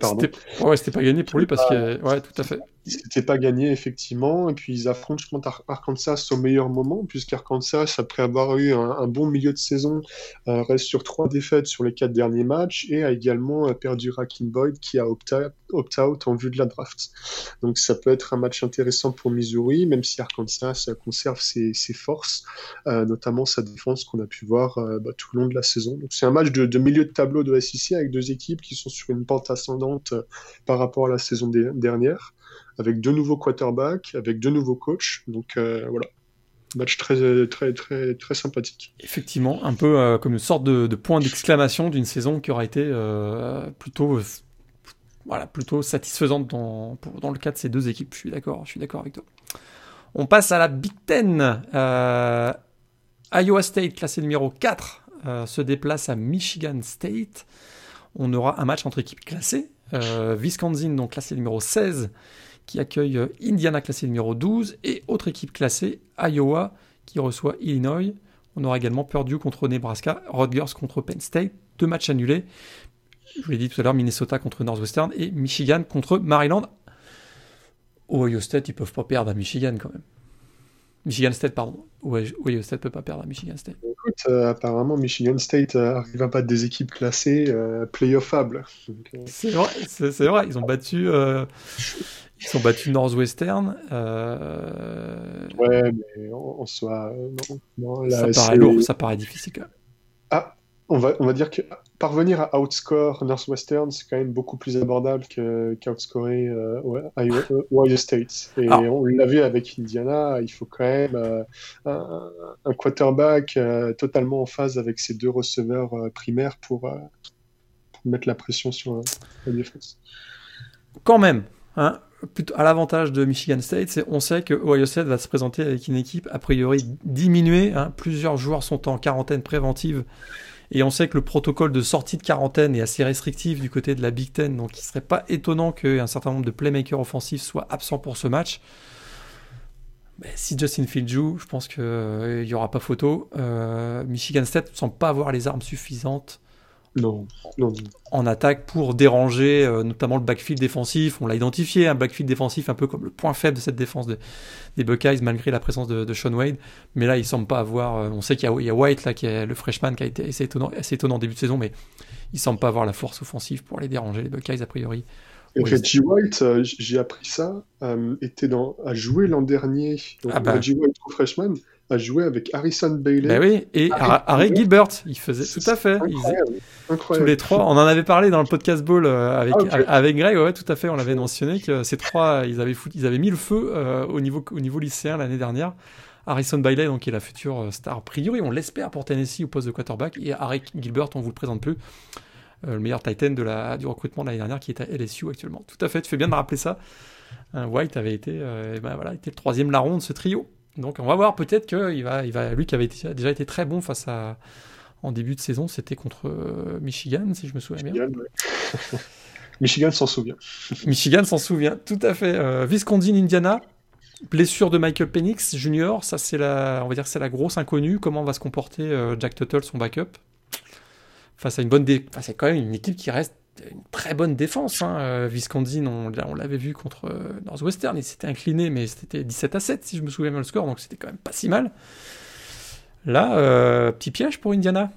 Pardon. Ouais, c'était pas gagné pour lui parce que. Ouais, tout à fait. C'était pas gagné, effectivement. Et puis, ils affrontent, je Arkansas au meilleur moment, puisqu'Arkansas, après avoir eu un, bon milieu de saison, euh, reste sur trois défaites sur les quatre derniers matchs et a également perdu Rakin Boyd qui a opt-out opt en vue de la draft. Donc, ça peut être un match intéressant pour Missouri, même si Arkansas conserve ses, forces, euh, notamment sa défense qu'on a pu voir euh, bah, tout le long de la saison. Donc, c'est un match de, milieu de tableau de SEC avec deux équipes qui sont sur une pente ascendante par rapport à la saison dernière avec deux nouveaux quarterbacks, avec deux nouveaux coachs. Donc euh, voilà. Match très, très, très, très sympathique. Effectivement, un peu comme une sorte de, point d'exclamation d'une saison qui aura été plutôt, voilà, plutôt satisfaisante dans, dans le cas de ces deux équipes. Je suis d'accord, je suis d'accord avec toi. On passe à la Big Ten. Iowa State, classé numéro 4, se déplace à Michigan State. On aura un match entre équipes classées. Wisconsin, donc classé numéro 16, qui accueille euh, Indiana classé numéro 12 et autre équipe classée, Iowa, qui reçoit Illinois. On aura également Purdue contre Nebraska, Rutgers contre Penn State, deux matchs annulés. Je vous l'ai dit tout à l'heure, Minnesota contre Northwestern et Michigan contre Maryland. Ohio State, ils peuvent pas perdre à Michigan quand même. Michigan State, pardon. Ohio State peut pas perdre à Michigan State. Écoute, euh, apparemment, Michigan State euh, arrive à battre des équipes classées euh, playoffables. C'est vrai, c'est vrai, ils ont battu. Ils sont battus Northwestern. Ouais, mais en, soi, non, non ça paraît lourd, ça paraît difficile quand même. Ah, on va, on va dire que parvenir à outscore Northwestern, c'est quand même beaucoup plus abordable qu'outscorer euh, Ohio State. Et ah. on l'a vu avec Indiana, il faut quand même euh, un, quarterback euh, totalement en phase avec ses deux receveurs euh, primaires pour, pour, mettre la pression sur la défense. Quand même, hein, à l'avantage de Michigan State, c'est on sait que Ohio State va se présenter avec une équipe a priori diminuée. Hein. plusieurs joueurs sont en quarantaine préventive. Et on sait que le protocole de sortie de quarantaine est assez restrictif du côté de la Big Ten, donc il ne serait pas étonnant qu'un certain nombre de playmakers offensifs soient absents pour ce match. Mais si Justin Field joue, je pense qu'il euh, n'y aura pas photo. Euh, Michigan State ne semble pas avoir les armes suffisantes non, en attaque pour déranger euh, notamment le backfield défensif. On l'a identifié, un backfield défensif un peu comme le point faible de cette défense des Buckeyes malgré la présence de, Sean Wade. Mais là, il semble pas avoir. Euh, on sait qu'il y, a White là, qui est le freshman qui a été assez étonnant, assez étonnant en début de saison, mais il semble pas avoir la force offensive pour les déranger les Buckeyes a priori. Reggie White, euh, j'ai appris ça, était dans, a joué l'an dernier. ah bah. Reggie White, freshman, a joué avec Harrison Bailey. Ben oui, et Harry, Gilbert, il faisait tout à fait. Tous les trois, on en avait parlé dans le podcast Ball euh, avec, ah, avec Greg, ouais, tout à fait, on l'avait mentionné que ces trois, ils avaient, ils avaient mis le feu euh, au, niveau, au niveau lycéen l'année dernière. Harrison Bailey, donc, qui est la future euh, star, a priori, on l'espère pour Tennessee au poste de quarterback, et Harry Gilbert, on vous le présente plus, le meilleur Titan de la, du recrutement de l'année dernière, qui est à LSU actuellement. Tout à fait, tu fais bien de rappeler ça. White avait été, ben voilà, était le troisième larron de ce trio. Donc on va voir peut-être qu'il va, il va, lui qui avait déjà été très bon face à en début de saison, c'était contre euh, Michigan, si je me souviens bien. Michigan s'en souvient. Michigan s'en souvient, tout à fait. Euh, Wisconsin, Indiana, blessure de Michael Penix Jr. Ça c'est la, on va dire c'est la grosse inconnue. Comment va se comporter euh, Jack Tuttle, son backup? Face à une bonne, dé... c'est quand même une équipe qui reste une très bonne défense. Hein. Euh, on l'avait vu contre euh, Northwestern, il s'était incliné, mais c'était 17 à 7 si je me souviens bien le score, donc c'était quand même pas si mal. Là, euh, petit piège pour Indiana.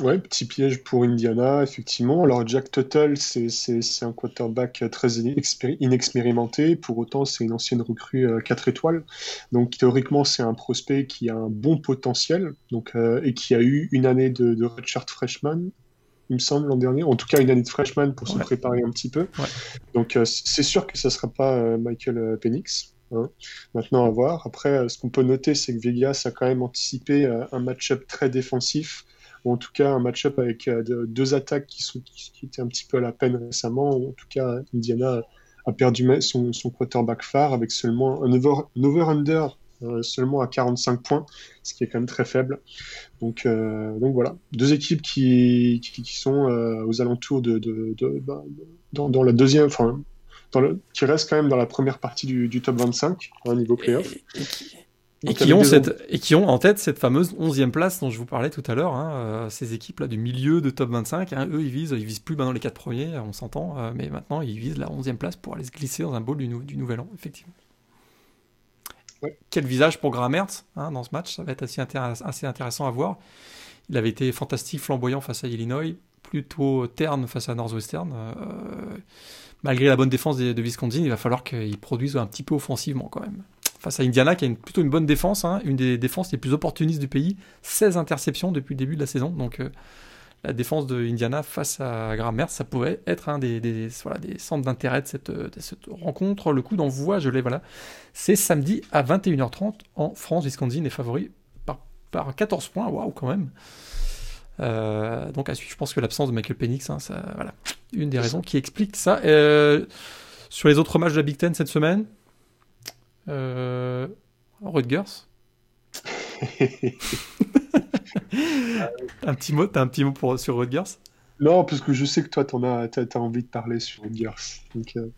Ouais, petit piège pour Indiana, effectivement. Alors Jack Tuttle, c'est un quarterback très inexpérimenté, pour autant c'est une ancienne recrue 4 étoiles. Donc théoriquement c'est un prospect qui a un bon potentiel donc, et qui a eu une année de, de redshirt freshman il me semble, l'an dernier. En tout cas, une année de freshman pour se préparer un petit peu. Donc, euh, c'est sûr que ça ne sera pas euh, Michael euh, Penix. Hein. Maintenant, à voir. Après, ce qu'on peut noter, c'est que Vegas a quand même anticipé un match-up très défensif, ou en tout cas un match-up avec deux attaques qui, sont, qui, étaient un petit peu à la peine récemment. En tout cas, Indiana a perdu son, son quarterback phare avec seulement un over-under seulement à 45 points, ce qui est quand même très faible. Donc, euh, donc voilà, deux équipes qui, qui, sont euh, aux alentours de, de, bah, dans, la deuxième, enfin, dans le, qui restent quand même dans la première partie du, du top 25 au hein, niveau playoff. Et, qui ont cette, et qui ont en tête cette fameuse 11e place dont je vous parlais tout à l'heure, hein, ces équipes-là du milieu de top 25, hein, eux ils visent, ils visent plus maintenant les quatre premiers, on s'entend, mais maintenant ils visent la 11e place pour aller se glisser dans un bowl du, du nouvel an, effectivement. Quel visage pour Graham hein, dans ce match, ça va être assez, intéressant à voir. Il avait été fantastique, flamboyant face à Illinois, plutôt terne face à Northwestern. Euh, malgré la bonne défense de, Wisconsin, il va falloir qu'il produise un petit peu offensivement quand même. Face à Indiana, qui a plutôt une bonne défense, hein, une des défenses les plus opportunistes du pays, 16 interceptions depuis le début de la saison. Donc euh, la défense de Indiana face à Grammer, ça pourrait être un des, des, voilà, des centres d'intérêt de cette, de cette, rencontre. Le coup d'envoi, je l'ai, voilà. C'est samedi à 21h30 en France. Wisconsin est favori par, par 14 points. Waouh, quand même. Euh, donc, je pense que l'absence de Michael Penix, hein, ça, voilà, une des raisons qui explique ça. Euh, sur les autres matchs de la Big Ten cette semaine, euh, Rutgers. un petit mot, t'as un petit mot pour, sur Rutgers? Non, parce que je sais que toi, t'en as, t'as, as envie de parler sur Rutgers. Euh.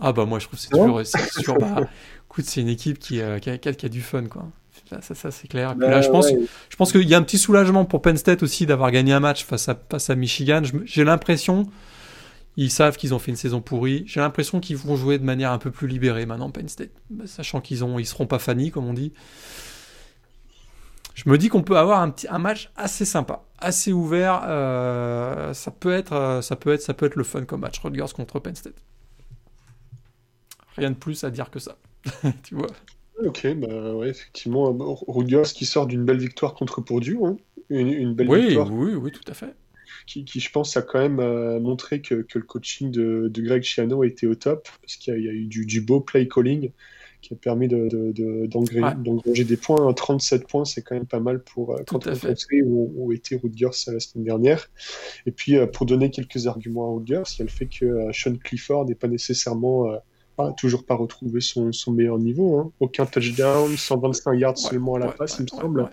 Ah bah moi, je trouve que c'est toujours, c'est sûr. Bah, écoute, c'est une équipe qui, euh, qui, a, qui, a, du fun, quoi. Ça, ça, c'est clair. là, bah je pense, je pense qu'il y a un petit soulagement pour Penn State aussi d'avoir gagné un match face à, face à Michigan. J'ai l'impression, ils savent qu'ils ont fait une saison pourrie. J'ai l'impression qu'ils vont jouer de manière un peu plus libérée maintenant, Penn State, sachant qu'ils ont, ils seront pas fanny comme on dit je me dis qu'on peut avoir un, petit, un match assez sympa, assez ouvert. Euh, ça, peut être, euh, ça, peut être, ça peut être le fun comme match, Rutgers contre Penn State. Rien de plus à dire que ça. tu vois Ok, bah ouais, effectivement, Rutgers qui sort d'une belle victoire contre Purdue, hein. une, belle oui, victoire. Oui, oui, tout à fait. Qui, qui je pense, a quand même euh, montré que, que, le coaching de, de Greg Schiano était au top, parce qu'il y, a eu du, du beau play calling qui a permis d'engranger de, des points. 37 points, c'est quand même pas mal pour euh, contre où, où, était Rutgers la semaine dernière. Et puis, euh, pour donner quelques arguments à Rutgers, il y a le fait que euh, Sean Clifford n'est pas nécessairement toujours pas retrouvé son, son meilleur niveau. Hein. Aucun touchdown, 125 yards seulement à la passe, il me semble.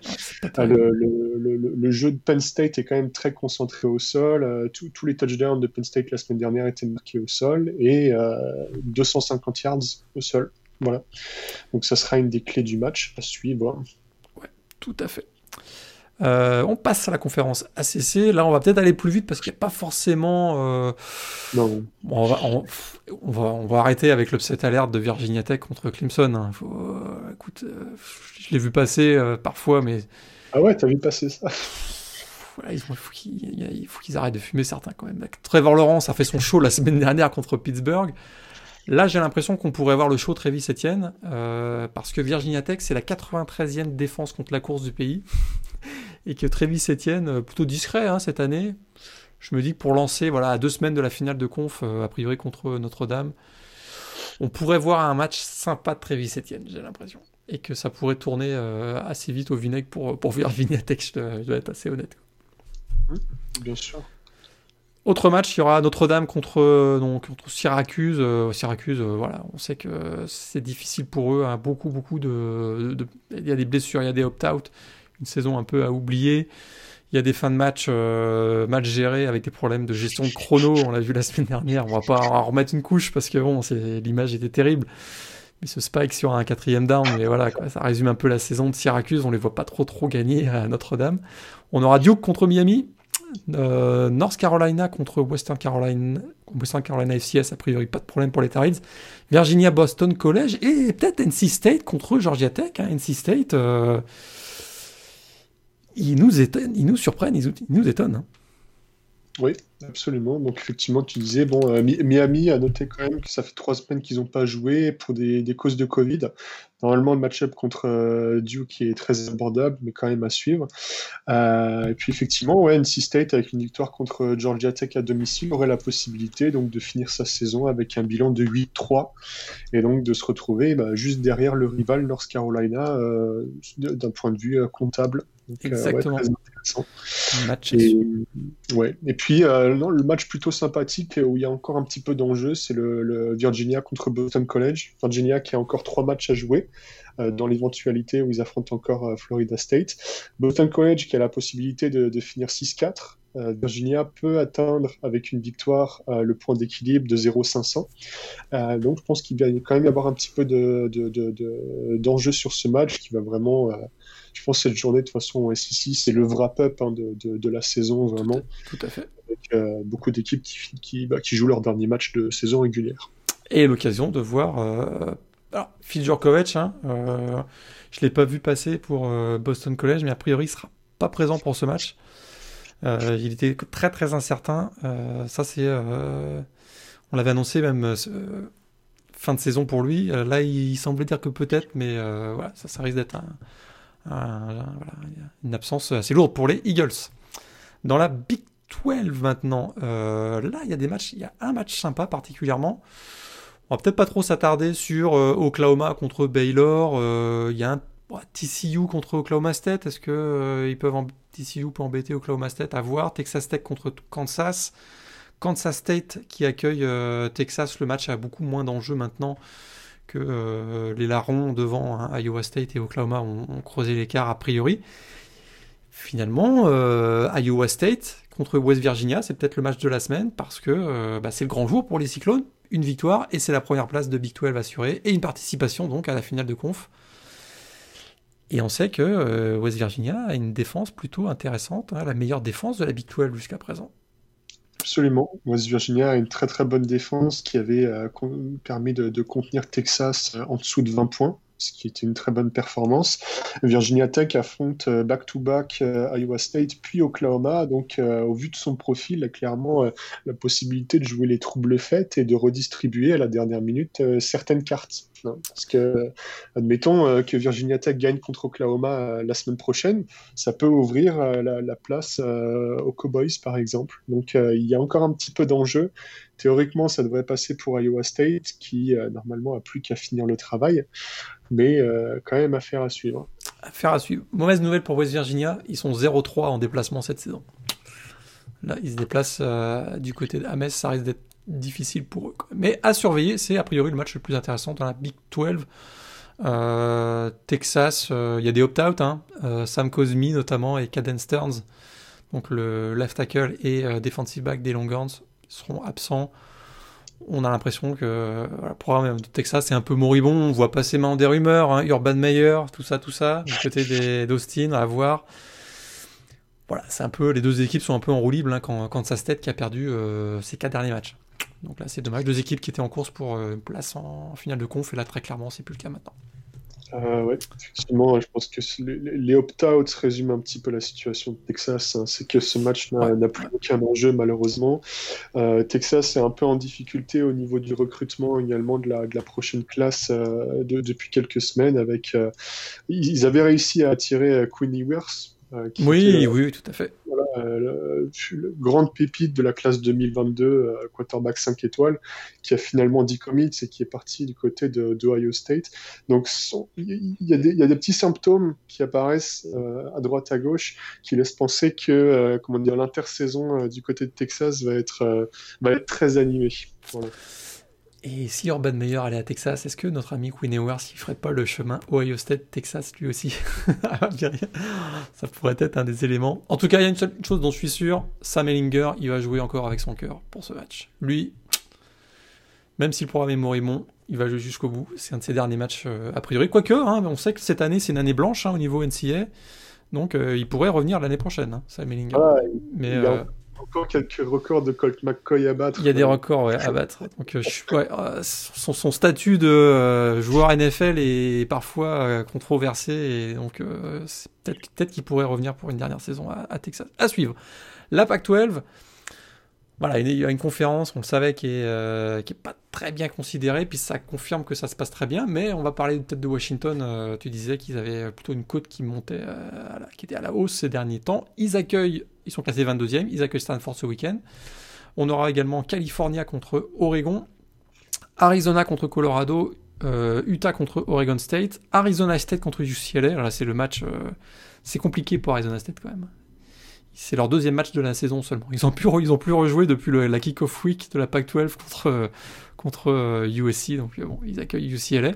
Le, le, le, jeu de Penn State est quand même très concentré au sol. tous les touchdowns de Penn State la semaine dernière étaient marqués au sol et 250 yards au sol. Voilà. Donc ça sera une des clés du match à suivre. Ouais, tout à fait. Euh, on passe à la conférence ACC. Là, on va peut-être aller plus vite parce qu'il n'y a pas forcément. Euh, non. on, va, on, va, on, va, arrêter avec l'upset alert de Virginia Tech contre Clemson. Hein. Faut, euh, écoute, je l'ai vu passer parfois, mais. Ah ouais, t'as vu passer ça? Voilà, il faut qu'ils arrêtent de fumer certains quand même. Trevor Lawrence a fait son show la semaine dernière contre Pittsburgh. Là, j'ai l'impression qu'on pourrait voir le show Travis Etienne, euh, parce que Virginia Tech, c'est la 93e défense contre la course du pays, et que Travis Etienne, euh, plutôt discret hein, cette année, je me dis que pour lancer, voilà, à deux semaines de la finale de conf, euh, a priori contre Notre-Dame, on pourrait voir un match sympa de Travis Etienne, j'ai l'impression. Et que ça pourrait tourner assez vite au vinaigre pour, pour Virginia Tech, je dois, être assez honnête. Bien sûr. Autre match, il y aura Notre-Dame contre, donc, contre Syracuse. Euh, Syracuse, euh, voilà, on sait que c'est difficile pour eux. Hein. beaucoup, beaucoup de, Il y a des blessures, il y a des opt-out. Une saison un peu à oublier. Il y a des fins de match euh, mal gérées avec des problèmes de gestion de chrono. On l'a vu la semaine dernière. On va pas en remettre une couche parce que bon, l'image était terrible. Mais ce spike sur un quatrième down, mais voilà, ça résume un peu la saison de Syracuse. On les voit pas trop trop gagner à Notre-Dame. On aura Duke contre Miami. Euh, North Carolina contre Western Carolina, Western Carolina FCS, a priori pas de problème pour les Tarids. Virginia Boston College et peut-être NC State contre Georgia Tech. Hein. NC State, euh, ils, nous nous surprennent, ils, nous étonnent. Hein. Oui, absolument. Donc effectivement, tu disais, bon, euh, Miami a noté quand même que ça fait trois semaines qu'ils n'ont pas joué pour des, causes de Covid. Normalement, le match-up contre euh, Duke est très abordable, mais quand même à suivre. Euh, et puis effectivement, ouais, NC State, avec une victoire contre Georgia Tech à domicile, aurait la possibilité donc de finir sa saison avec un bilan de 8-3 et donc de se retrouver bah, juste derrière le rival North Carolina d'un point de vue comptable. Exactement. Match et, ouais. et puis, non, le match plutôt sympathique où il y a encore un petit peu d'enjeu, c'est le, le, Virginia contre Boston College. Virginia qui a encore trois matchs à jouer. Euh, dans l'éventualité où ils affrontent encore euh, Florida State. Boston College qui a la possibilité de, finir 6-4. Euh, Virginia peut atteindre avec une victoire le point d'équilibre de 0-500. donc je pense qu'il va quand même y avoir un petit peu d'enjeu sur ce match qui va vraiment je pense que cette journée, de toute façon, SEC, c'est le wrap-up hein, de, la saison, vraiment. Tout à, fait. Avec beaucoup d'équipes qui, bah, qui, jouent leur dernier match de saison régulière. Et l'occasion de voir alors, Phil hein, euh, je ne l'ai pas vu passer pour euh, Boston College, mais a priori, il ne sera pas présent pour ce match. Euh, il était très très incertain. ça, c'est. on l'avait annoncé même fin de saison pour lui. là, il, semblait dire que peut-être, mais voilà, ça, risque d'être une absence assez lourde pour les Eagles. Dans la Big 12 maintenant, là, il y a des matchs, il y a un match sympa particulièrement. On va peut-être pas trop s'attarder sur Oklahoma contre Baylor. Il y a un TCU contre Oklahoma State. Est-ce que ils peuvent TCU peut embêter Oklahoma State à voir? Texas Tech contre Kansas. Kansas State qui accueille Texas. Le match a beaucoup moins d'enjeux maintenant que euh, les larrons devant hein, Iowa State et Oklahoma ont, creusé l'écart a priori. Finalement, euh, Iowa State contre West Virginia, c'est peut-être le match de la semaine parce que euh, bah, c'est le grand jour pour les Cyclones. Une victoire et c'est la première place de Big 12 assurée et une participation donc à la finale de conf. Et on sait que West Virginia a une défense plutôt intéressante, hein, la meilleure défense de la Big 12 jusqu'à présent. Absolument. West Virginia a une très très bonne défense qui avait euh, permis de, contenir Texas euh, en dessous de 20 points, ce qui était une très bonne performance. Virginia Tech affronte euh, back-to-back Iowa State puis Oklahoma, donc au vu de son profil, a clairement la possibilité de jouer les troubles faits et de redistribuer à la dernière minute certaines cartes. Parce que, admettons euh, que Virginia Tech gagne contre Oklahoma euh, la semaine prochaine, ça peut ouvrir euh, la, place aux Cowboys, par exemple. Donc, il y a encore un petit peu d'enjeu. Théoriquement, ça devrait passer pour Iowa State, qui normalement a plus qu'à finir le travail, mais quand même affaire à suivre. Affaire à suivre. Mauvaise nouvelle pour West Virginia, ils sont 0-3 en déplacement cette saison. Là, ils se déplacent du côté d'Ames, ça risque d'être difficile pour eux. Mais à surveiller, c'est a priori le match le plus intéressant dans la Big 12. Euh, Texas, euh, il y a des opt-out, hein. euh, Sam Cosmi notamment et Caden Stearns, donc le left tackle et defensive back des Longhorns, seront absents. On a l'impression que le programme de Texas est un peu moribond. On voit passer maintenant des rumeurs, hein. Urban Meyer, tout ça, tout ça, du côté d'Austin, à voir voilà, c'est un peu les deux équipes sont un peu en roue libre hein, quand, quand tête qui a perdu ses quatre derniers matchs. Donc là, c'est dommage. Deux équipes qui étaient en course pour euh, une place en finale de conf, et là, très clairement, c'est plus le cas maintenant. Euh, oui, effectivement, je pense que les, opt-outs résument un petit peu la situation de Texas. Hein. C'est que ce match n'a plus aucun enjeu, malheureusement. Euh, Texas est un peu en difficulté au niveau du recrutement également de la, de la prochaine classe depuis quelques semaines. Avec, ils avaient réussi à attirer Queenie Ewers, euh, oui, oui, tout à fait. Voilà, euh, grande pépite de la classe 2022, euh, quarterback 5 étoiles, qui a finalement 10 commits et qui est parti du côté de, Ohio State. Donc il y, a des petits symptômes qui apparaissent à droite à gauche qui laissent penser que comment dire l'intersaison du côté de Texas va être, va être très animée. Voilà. Et si Urban Meyer allait à Texas, est-ce que notre ami Quinn Ewers ne ferait pas le chemin Ohio State, Texas lui aussi Ça pourrait être un des éléments. En tout cas, il y a une seule chose dont je suis sûr Sam Ellinger, il va jouer encore avec son cœur pour ce match. Lui, même si le programme est moribond, il va jouer jusqu'au bout. C'est un de ses derniers matchs euh, a priori. Quoique, hein, on sait que cette année, c'est une année blanche hein, au niveau NCA. Donc, euh, il pourrait revenir l'année prochaine, hein, Sam Ellinger. Mais. Euh, encore quelques records de Colt McCoy à battre. Il y a des records à battre. Donc, euh, je, euh, son, statut de euh, joueur NFL est parfois controversé et donc peut-être peut qu'il pourrait revenir pour une dernière saison à, Texas. À suivre. La Pac-12. Voilà, il y a une conférence, on le savait, qui est, qui est pas très bien considérée, puis ça confirme que ça se passe très bien, mais on va parler peut-être de Washington. tu disais qu'ils avaient plutôt une côte qui montait, qui était à la hausse ces derniers temps. Ils accueillent ils sont classés 22e. Ils accueillent Stanford ce week-end. On aura également California contre Oregon, Arizona contre Colorado, euh, Utah contre Oregon State, Arizona State contre UCLA. Là, c'est le match. Euh, c'est compliqué pour Arizona State quand même. C'est leur deuxième match de la saison seulement. Ils ont pu, ils ont pu rejouer depuis la kick-off week de la Pac-12 contre, contre USC. Euh, Donc bon, ils accueillent UCLA.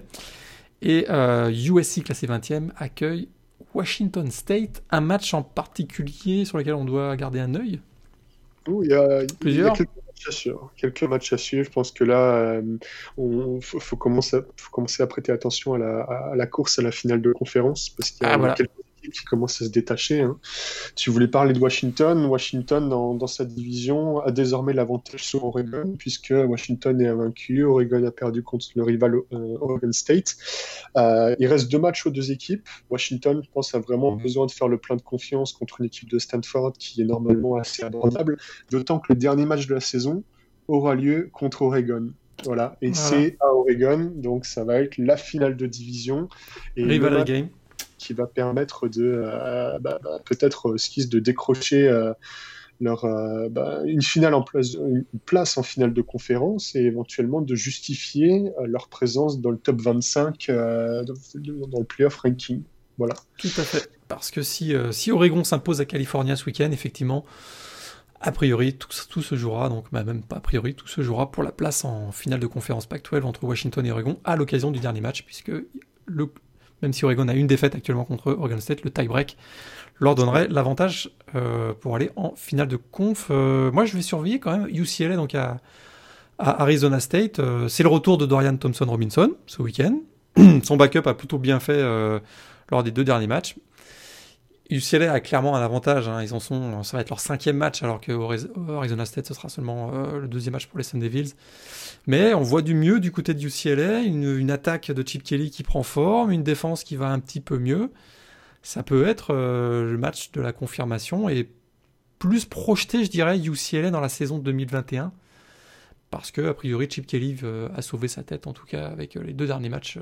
Et USC classé 20e accueille Washington State, un match en particulier sur lequel on doit garder un œil? Il y a, Plusieurs? quelques matchs à suivre. Quelques matchs à suivre. Je pense que là, il euh, faut, commencer, faut commencer à prêter attention à la, à la, course, à la finale de conférence, parce qu'il y a ah, quelques qui commence à se détacher. Hein. Tu voulais parler de Washington. Washington, dans, sa division, a désormais l'avantage sur Oregon, puisque Washington est invaincu. Oregon a perdu contre le rival euh, Oregon State. Euh, il reste deux matchs aux deux équipes. Washington, je pense, a vraiment besoin de faire le plein de confiance contre une équipe de Stanford qui est normalement assez abordable. D'autant que le dernier match de la saison aura lieu contre Oregon. Voilà, et c'est à Oregon, donc ça va être la finale de division. Et Rival game qui va permettre de euh, bah, bah, peut-être euh, de décrocher euh, leur bah, une finale en place, une place en finale de conférence et éventuellement de justifier leur présence dans le top 25 dans, le playoff ranking. Voilà. Tout à fait. Parce que si, si Oregon s'impose à California ce week-end, effectivement, a priori, tout, tout, se jouera, donc même pas a priori, tout se jouera pour la place en finale de conférence Pac-12 entre Washington et Oregon à l'occasion du dernier match, puisque le, même si Oregon a une défaite actuellement contre Oregon State, le tie-break leur donnerait l'avantage euh, pour aller en finale de conf. Euh, moi, je vais surveiller quand même UCLA donc à, Arizona State. Euh, c'est le retour de Dorian Thompson-Robinson ce week-end. Son backup a plutôt bien fait lors des deux derniers matchs. UCLA a clairement un avantage. Hein. Ils en sont, ça va être leur cinquième match, alors que Arizona State ce sera seulement euh, le deuxième match pour les Sun Devils. Mais on voit du mieux du côté de UCLA, une, attaque de Chip Kelly qui prend forme, une défense qui va un petit peu mieux. Ça peut être euh, le match de la confirmation et plus projeté, je dirais, UCLA dans la saison 2021. Parce que, a priori, Chip Kelly euh, a sauvé sa tête, en tout cas, avec les deux derniers matchs.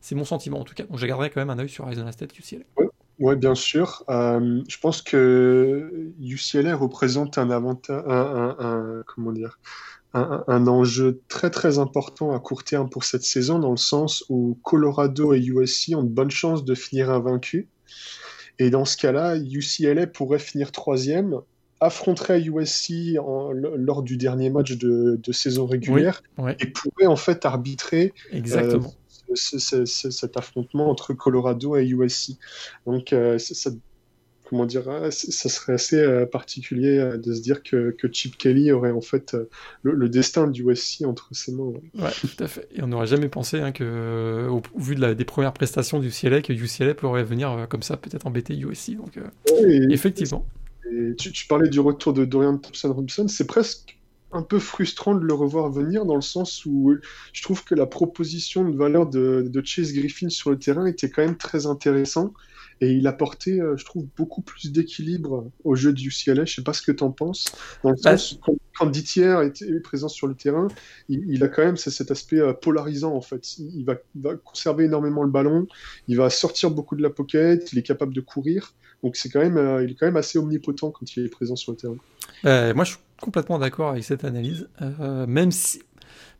c'est mon sentiment, en tout cas. Donc, je garderai quand même un œil sur Arizona State UCLA. Bien sûr. Euh, je pense que UCLA représente un avantage, un, comment dire, un, enjeu très très important à court terme pour cette saison, dans le sens où Colorado et USC ont de bonnes chances de finir invaincus. Et dans ce cas-là, UCLA pourrait finir troisième, affronterait USC lors du dernier match de, saison régulière et pourrait en fait arbitrer Exactement. Euh, cet affrontement entre Colorado et USC. Donc, euh, ça, comment dire, euh, ça serait assez euh, particulier de se dire que, que, Chip Kelly aurait en fait le, destin du USC entre ses mains. Ouais, tout à fait. Et on n'aurait jamais pensé hein, que, au, vu de la, des premières prestations du UCLA, que UCLA pourrait venir comme ça peut-être embêter USC. Donc, effectivement. tu, tu, parlais du retour de Dorian Thompson-Robinson, c'est presque un peu frustrant de le revoir venir dans le sens où je trouve que la proposition de valeur de, Chase Griffin sur le terrain était quand même très intéressant et il apportait, euh, je trouve, beaucoup plus d'équilibre au jeu du UCLA. Je sais pas ce que tu en penses. Dans le bah, sens, quand, quand Dittier est présent sur le terrain, il, a quand même cet aspect euh, polarisant en fait. Il va, va, conserver énormément le ballon, il va sortir beaucoup de la pocket, il est capable de courir. Donc c'est quand même, euh, il est quand même assez omnipotent quand il est présent sur le terrain. Euh, moi, je suis complètement d'accord avec cette analyse, euh, même si,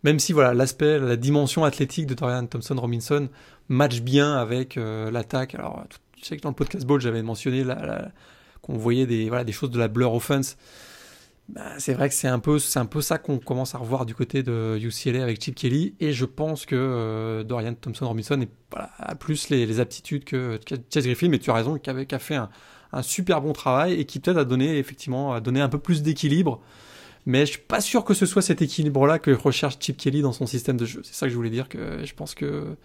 même si voilà, l'aspect, la dimension athlétique de Dorian Thompson Robinson match bien avec l'attaque. Alors, tu sais que dans le podcast ball, j'avais mentionné qu'on voyait des, choses de la blur offense. Bah, c'est vrai que c'est un peu, ça qu'on commence à revoir du côté de UCLA avec Chip Kelly, et je pense que Dorian Thompson Robinson a plus les, aptitudes que Chase Griffin, mais tu as raison, qui, a fait un, super bon travail et qui peut-être a donné un peu plus d'équilibre. Mais je suis pas sûr que ce soit cet équilibre-là que recherche Chip Kelly dans son système de jeu. C'est ça que je voulais dire, que je pense que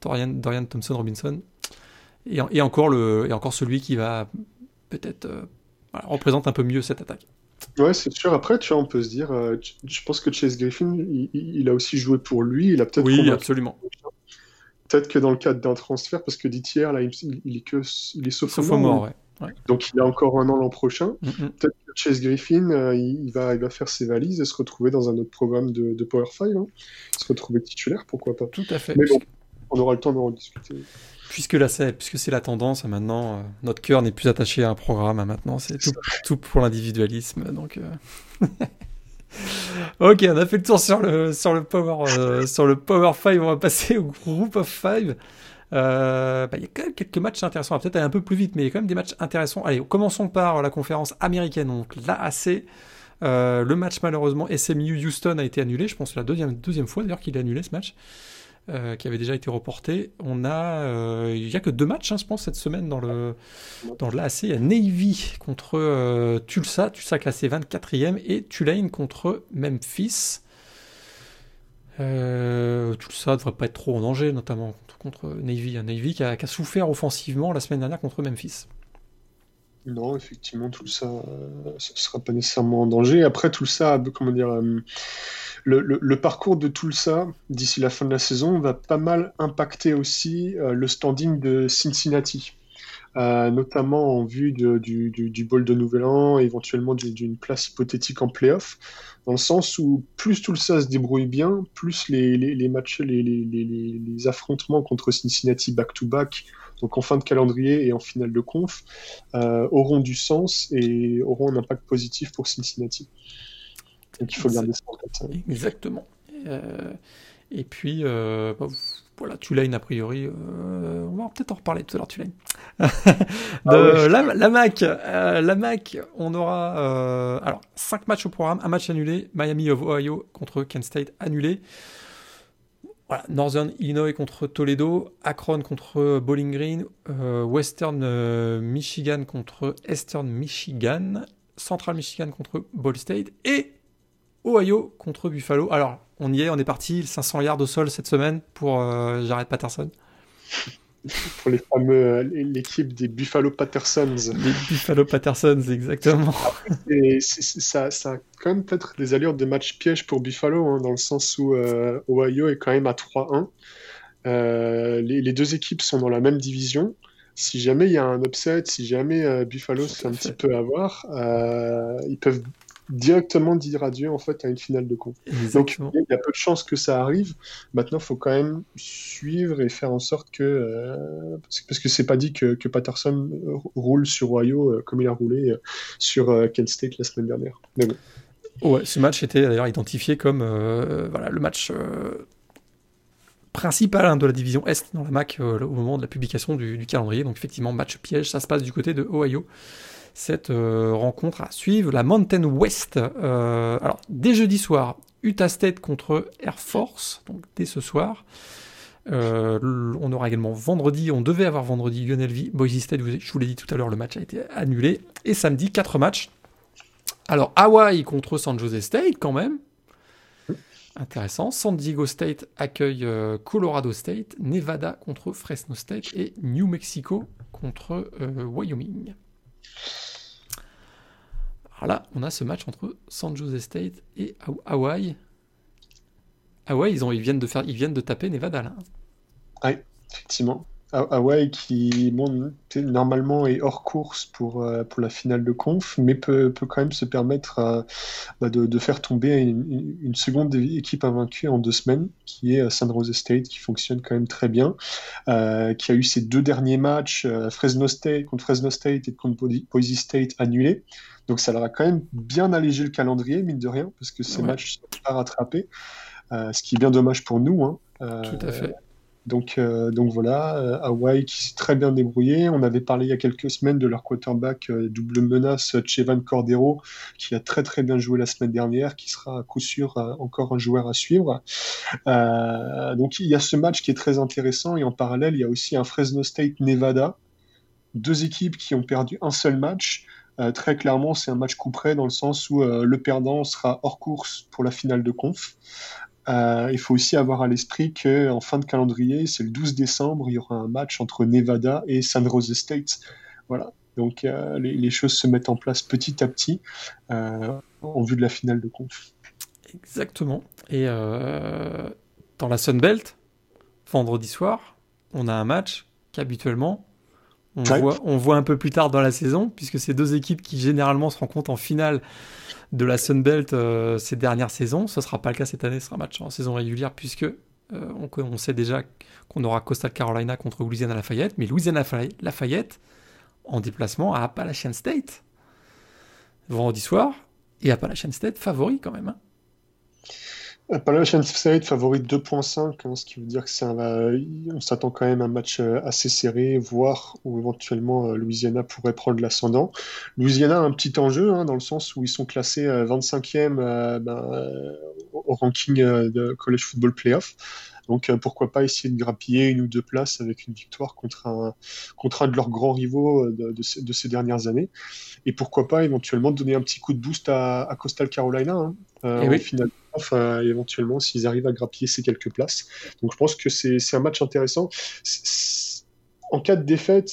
Dorian Thompson Robinson est, encore le, est encore celui qui va peut-être euh, représente un peu mieux cette attaque. Ouais, c'est sûr. Après, tu vois, on peut se dire, euh, je pense que Chase Griffin, il, a aussi joué pour lui. Il a peut-être. Oui, absolument. Peut-être que dans le cadre d'un transfert, parce que Dittier, là, il, il, est que, il est sophomore. ouais. Donc il a encore un an l'an prochain. Mm, mm. Peut-être que Chase Griffin, euh, il, va, il va faire ses valises et se retrouver dans un autre programme de, Power 5. Hein. Se retrouver titulaire, pourquoi pas. Tout à fait. Mais bon, on aura le temps d'en rediscuter. Puisque là, c'est, puisque c'est la tendance, hein, maintenant, euh, notre cœur n'est plus attaché à un programme. Hein, maintenant, c'est tout, pour l'individualisme. Donc, euh. ok, on a fait le tour sur le, sur le Power, sur le Power 5. On va passer au Group of 5. Euh, bah, il y a quand même quelques matchs intéressants. Peut-être aller un peu plus vite, mais il y a quand même des matchs intéressants. Allez, commençons par la conférence américaine. Donc l'AAC. Euh, le match malheureusement SMU Houston a été annulé. Je pense la deuxième, deuxième fois d'ailleurs qu'il a annulé ce match. Euh, qui avait déjà été reporté. On a, il n'y a que deux matchs, hein, je pense, cette semaine dans le dans l'AAC. Il y a Navy contre Tulsa, Tulsa classé 24e, et Tulane contre Memphis. Euh, Tulsa ne devrait pas être trop en danger, notamment contre Navy. Un Navy qui a, souffert offensivement la semaine dernière contre Memphis. Non, effectivement, tout ça ne sera pas nécessairement en danger. Après, tout ça, comment dire, euh, le, parcours de Tulsa d'ici la fin de la saison va pas mal impacter aussi euh, le standing de Cincinnati. notamment en vue du, du, bol de Nouvel An, éventuellement d'une place hypothétique en playoff, dans le sens où plus tout ça se débrouille bien, plus les, les, matchs, les, les, affrontements contre Cincinnati back-to-back, donc en fin de calendrier et en finale de conf, auront du sens et auront un impact positif pour Cincinnati. Donc il faut garder ça en tête. Exactement. et puis, bah, voilà, Tulane, a priori, euh, on va peut-être en reparler tout à l'heure, Tulane. Ah la, Mac, euh, la Mac, on aura euh, alors 5 matchs au programme, un match annulé, Miami of Ohio contre Kent State annulé. Northern Illinois contre Toledo, Akron contre Bowling Green, Western Michigan contre Eastern Michigan, Central Michigan contre Ball State et Ohio contre Buffalo. Alors, on y est, on est parti, 500 yards au sol cette semaine pour euh, Jared Patterson. Pour les fameux, l'équipe des Buffalo Pattersons. Les Buffalo Pattersons, exactement. ça, ça, a quand même peut-être des allures de match piège pour Buffalo, hein, dans le sens où euh, Ohio est quand même à 3-1. Euh, les, deux équipes sont dans la même division. Si jamais il y a un upset, si jamais Buffalo se fait un petit peu avoir, ils peuvent directement dire adieu en fait à une finale de conf. Donc il y a peu de chances que ça arrive. Maintenant, il faut quand même suivre et faire en sorte que euh, parce que c'est pas dit que, que, Patterson roule sur Ohio euh, comme il a roulé euh, sur Kent State la semaine dernière. Mais bon. Ouais, ce match était d'ailleurs identifié comme voilà le match principal hein, de la division Est dans la MAC au moment de la publication du, du calendrier. Donc effectivement, match piège, ça se passe du côté de Ohio cette euh, rencontre à suivre. La Mountain West, euh, alors dès jeudi soir, Utah State contre Air Force, donc dès ce soir. Euh, on aura également vendredi, on devait avoir vendredi UNLV, Boise State, je vous l'ai dit tout à l'heure, le match a été annulé. Et samedi, 4 matchs. Alors Hawaii contre San Jose State quand même. Intéressant. San Diego State accueille Colorado State, Nevada contre Fresno State et New Mexico contre Wyoming. Alors là, on a ce match entre San Jose State et Hawaii. Hawaii, ils, ont, ils, viennent de faire, ils viennent de taper Nevada là. Oui, effectivement. Hawaii qui bon, normalement est hors course pour, euh, pour la finale de conf, mais peut, peut quand même se permettre euh, bah, de, de, faire tomber une, seconde équipe invaincue en deux semaines, qui est euh, San Jose State, qui fonctionne quand même très bien, qui a eu ses deux derniers matchs, Fresno State contre Fresno State et contre Boise State annulés. Donc ça leur a quand même bien allégé le calendrier, mine de rien, parce que ces matchs sont pas rattrapés, ce qui est bien dommage pour nous. Hein. Tout à fait. Donc, euh, donc voilà, euh, Hawaii qui s'est très bien débrouillé. On avait parlé il y a quelques semaines de leur quarterback euh, double menace, Chevan Cordero, qui a très très bien joué la semaine dernière, qui sera à coup sûr encore un joueur à suivre. donc il y a ce match qui est très intéressant et en parallèle, il y a aussi un Fresno State Nevada, deux équipes qui ont perdu un seul match. très clairement, c'est un match coup près dans le sens où le perdant sera hors course pour la finale de conf. Euh, il faut aussi avoir à l'esprit qu'en fin de calendrier, c'est le 12 décembre, il y aura un match entre Nevada et San Jose State. Voilà. Donc euh, les, choses se mettent en place petit à petit euh, en vue de la finale de conf. Exactement. Et dans la Sun Belt, vendredi soir, on a un match qu'habituellement on, voit, on voit un peu plus tard dans la saison, puisque c'est deux équipes qui généralement se rencontrent en finale de la Sunbelt euh, ces dernières saisons. Ce ne sera pas le cas cette année, ce sera un match en saison régulière puisque euh, on, sait déjà qu'on aura Coastal Carolina contre Louisiana Lafayette, mais Louisiana Lafayette en déplacement à Appalachian State vendredi soir et Appalachian State favori quand même. Hein. Appalachian State favori 2.5, hein, ce qui veut dire que c'est on s'attend quand même à un match euh, assez serré, voire où éventuellement euh, Louisiana pourrait prendre l'ascendant. Louisiana a un petit enjeu hein, dans le sens où ils sont classés 25e euh, ben, au ranking de College Football Playoff. Donc pourquoi pas essayer de grappiller une ou deux places avec une victoire contre un, contre un de leurs grands rivaux de, ces, dernières années. Et pourquoi pas éventuellement donner un petit coup de boost à, Coastal Carolina hein, eh oui. finale enfin, éventuellement s'ils arrivent à grappiller ces quelques places. Donc je pense que c'est un match intéressant. En cas de défaite,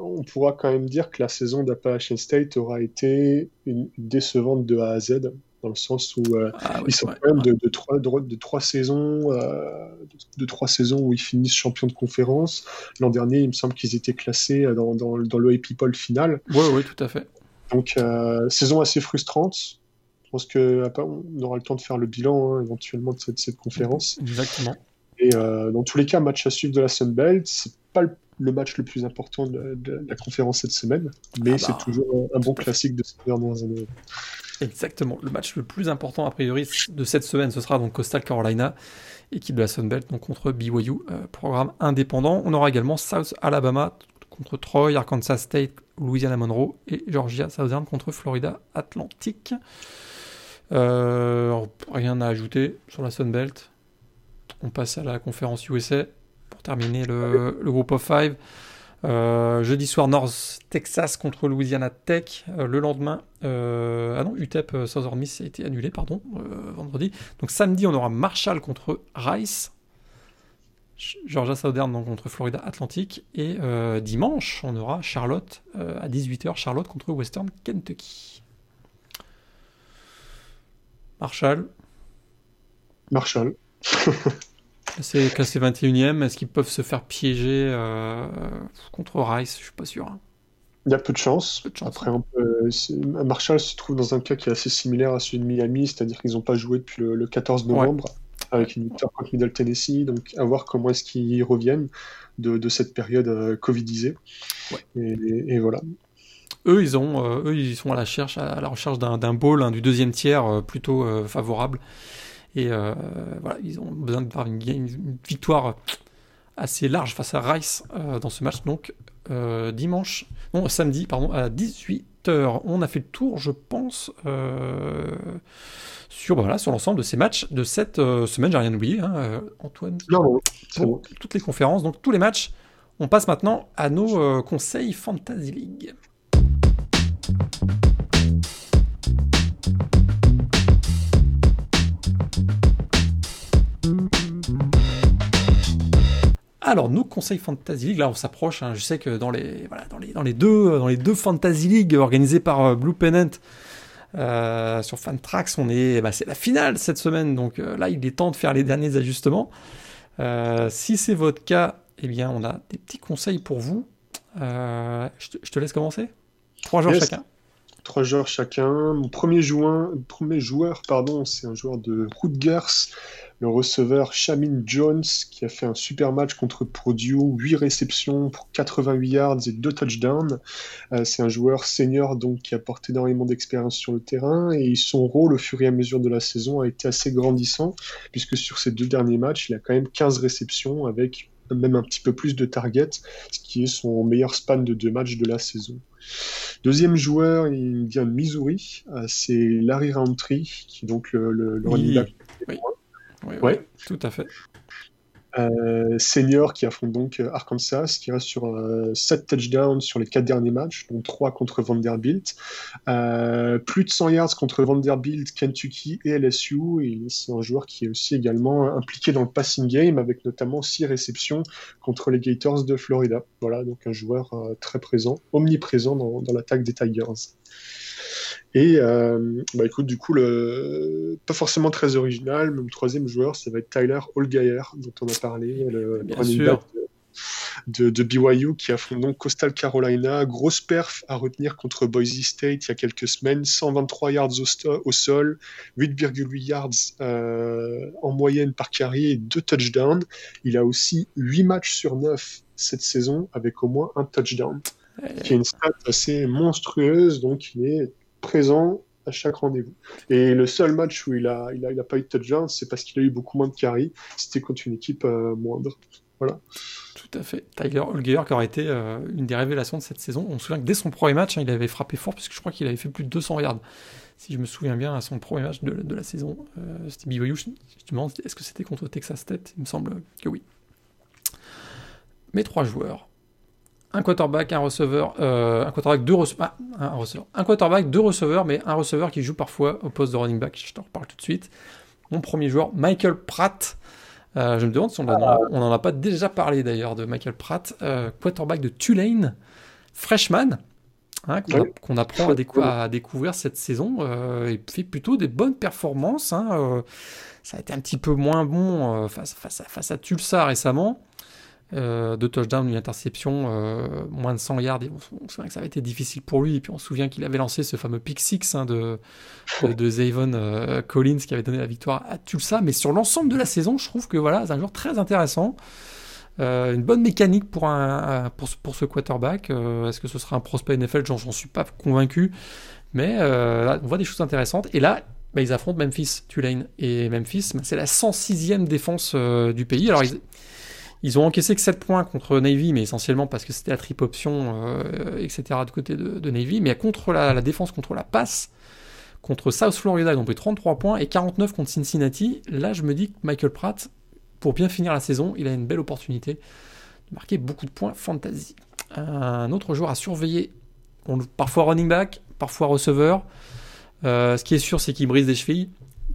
on pourra quand même dire que la saison d'Appalachian State aura été une décevante de A à Z. dans le sens où ah ils sont quand même de, trois, de, trois saisons, de, trois saisons où ils finissent champion de conférence. L'an dernier, il me semble qu'ils étaient classés dans, dans, dans le AP Poll final. Oui, oui, tout à fait. Donc, saison assez frustrante. Je pense qu'on aura le temps de faire le bilan hein, éventuellement de cette, cette, conférence. Exactement. Et dans tous les cas, match à suivre de la Sun Belt. C'est pas le le match le plus important de, la conférence cette semaine, mais ah c'est bah, toujours un, bon classique de ces dernières années. Exactement. Le match le plus important, a priori, de cette semaine, ce sera donc Coastal Carolina, équipe de la Sunbelt, donc contre BYU, euh, programme indépendant. On aura également South Alabama contre Troy, Arkansas State, Louisiana Monroe et Georgia Southern contre Florida Atlantic. Euh, rien à ajouter sur la Sunbelt. On passe à la conférence USA terminer le, groupe of five. Euh, jeudi soir, North Texas contre Louisiana Tech. Euh, le lendemain, ah non, UTEP Southern Miss a été annulé, pardon, vendredi. Donc samedi, on aura Marshall contre Rice. Georgia Southern contre Florida Atlantic. Et dimanche, on aura Charlotte à 18h, Charlotte contre Western Kentucky. Marshall. Marshall. C'est classé 21ème. Est-ce qu'ils peuvent se faire piéger euh, contre Rice? Je suis pas sûr. Hein. Il y a peu de chance. Après, Marshall se trouve dans un cas qui est assez similaire à celui de Miami, c'est-à-dire qu'ils n'ont pas joué depuis le, 14 novembre avec une victoire contre Middle Tennessee. Donc, à voir comment est-ce qu'ils reviennent de, cette période euh, covidisée. Et, voilà. Eux, ils ont, euh, eux, ils sont à la, recherche, à la recherche d'un bowl, hein, du deuxième tiers plutôt favorable. Et euh, voilà, ils ont besoin de faire une, victoire assez large face à Rice euh, dans ce match. Donc euh, dimanche, non samedi, pardon, à 18h. On a fait le tour, je pense, sur voilà, sur l'ensemble de ces matchs de cette semaine. J'ai rien oublié, hein, Antoine. Non, toutes les conférences, donc tous les matchs. On passe maintenant à nos conseils Fantasy League. Alors, nos conseils Fantasy League, là on s'approche, hein. je sais que dans les, deux, dans les deux Fantasy League organisées par euh, Blue Pennant euh, sur Fantrax, est, bah, c'est la finale cette semaine, donc euh, là il est temps de faire les derniers ajustements. si c'est votre cas, eh bien on a des petits conseils pour vous. Je te, laisse commencer. Trois joueurs chacun. Trois joueurs chacun. Mon premier joueur, premier joueur pardon, c'est un joueur de Rutgers le receveur Shamin Jones qui a fait un super match contre Purdue, 8 réceptions pour 88 yards et 2 touchdowns. Euh, c'est un joueur senior donc qui apporte énormément d'expérience sur le terrain et son rôle au fur et à mesure de la saison a été assez grandissant puisque sur ces deux derniers matchs, il a quand même 15 réceptions avec même un petit peu plus de targets, ce qui est son meilleur span de deux matchs de la saison. Deuxième joueur, il vient de Missouri, euh, c'est Larry Roundtree, qui est donc le, le, running back. Oui, tout à fait. Euh, senior qui affronte donc euh, Arkansas, qui reste sur 7 euh, touchdowns sur les 4 derniers matchs, dont 3 contre Vanderbilt. plus de 100 yards contre Vanderbilt, Kentucky et LSU. Et c'est un joueur qui est aussi également impliqué dans le passing game, avec notamment 6 réceptions contre les Gators de Florida. Voilà, donc un joueur très présent, omniprésent dans, dans l'attaque des Tigers. Et euh, bah écoute, du coup, le... pas forcément très original, mais le troisième joueur, ça va être Tyler Holgeier, dont on a parlé, le running de, de, BYU qui affronte donc Coastal Carolina. Grosse perf à retenir contre Boise State il y a quelques semaines, 123 yards au, sol, 8,8 yards euh, en moyenne par carré et 2 touchdowns. Il a aussi 8 matchs sur 9 cette saison avec au moins un touchdown, qui est une stat assez monstrueuse, donc il est présent à chaque rendez-vous. Et le seul match où il a, il a, il a pas eu de touchdown, c'est parce qu'il a eu beaucoup moins de carry. C'était contre une équipe euh, moindre. Voilà. Tout à fait. Tyler Holger qui aurait été euh, une des révélations de cette saison. On se souvient que dès son premier match, hein, il avait frappé fort, puisque je crois qu'il avait fait plus de 200 yards. Si je me souviens bien, à son premier match de, la saison, euh, c'était BYU. Je, demande, est-ce que c'était contre Texas Tech? Il me semble que oui. Mes trois joueurs un quarterback, un receveur, euh, un quarterback, deux receveurs, ah, un, receveur, un quarterback, deux receveurs, mais un receveur qui joue parfois au poste de running back. Je t'en reparle tout de suite. Mon premier joueur, Michael Pratt. Euh, je me demande si on n'en a pas déjà parlé d'ailleurs de Michael Pratt, euh, quarterback de Tulane, freshman. Hein, qu'on, apprend à, découvrir cette saison euh, et fait plutôt des bonnes performances. Hein, ça a été un petit peu moins bon face, face, à, face à Tulsa récemment. Deux touchdowns, une interception, moins de 100 yards. on se souvient que ça avait été difficile pour lui. Et puis on se souvient qu'il avait lancé ce fameux pick six hein, de, de, de Zavon Collins qui avait donné la victoire à Tulsa. Mais sur l'ensemble de la saison, je trouve que voilà, c'est un joueur très intéressant. Euh, une bonne mécanique pour, un, pour, pour ce quarterback. Euh, est-ce que ce sera un prospect NFL J'en suis pas convaincu. Mais euh, on voit des choses intéressantes. Et là, bah, ils affrontent Memphis, Tulane. Et Memphis, bah, c'est la 106e défense du pays. Alors, ils, ont encaissé que 7 points contre Navy, mais essentiellement parce que c'était la triple option, etc. du côté de, Navy. Mais contre la, la, défense, contre la passe, contre South Florida, ils ont pris 33 points et 49 contre Cincinnati. Là, je me dis que Michael Pratt, pour bien finir la saison, il a une belle opportunité de marquer beaucoup de points fantasy. Un autre joueur à surveiller, parfois running back, parfois receveur. Euh, ce qui est sûr, c'est qu'il brise des chevilles.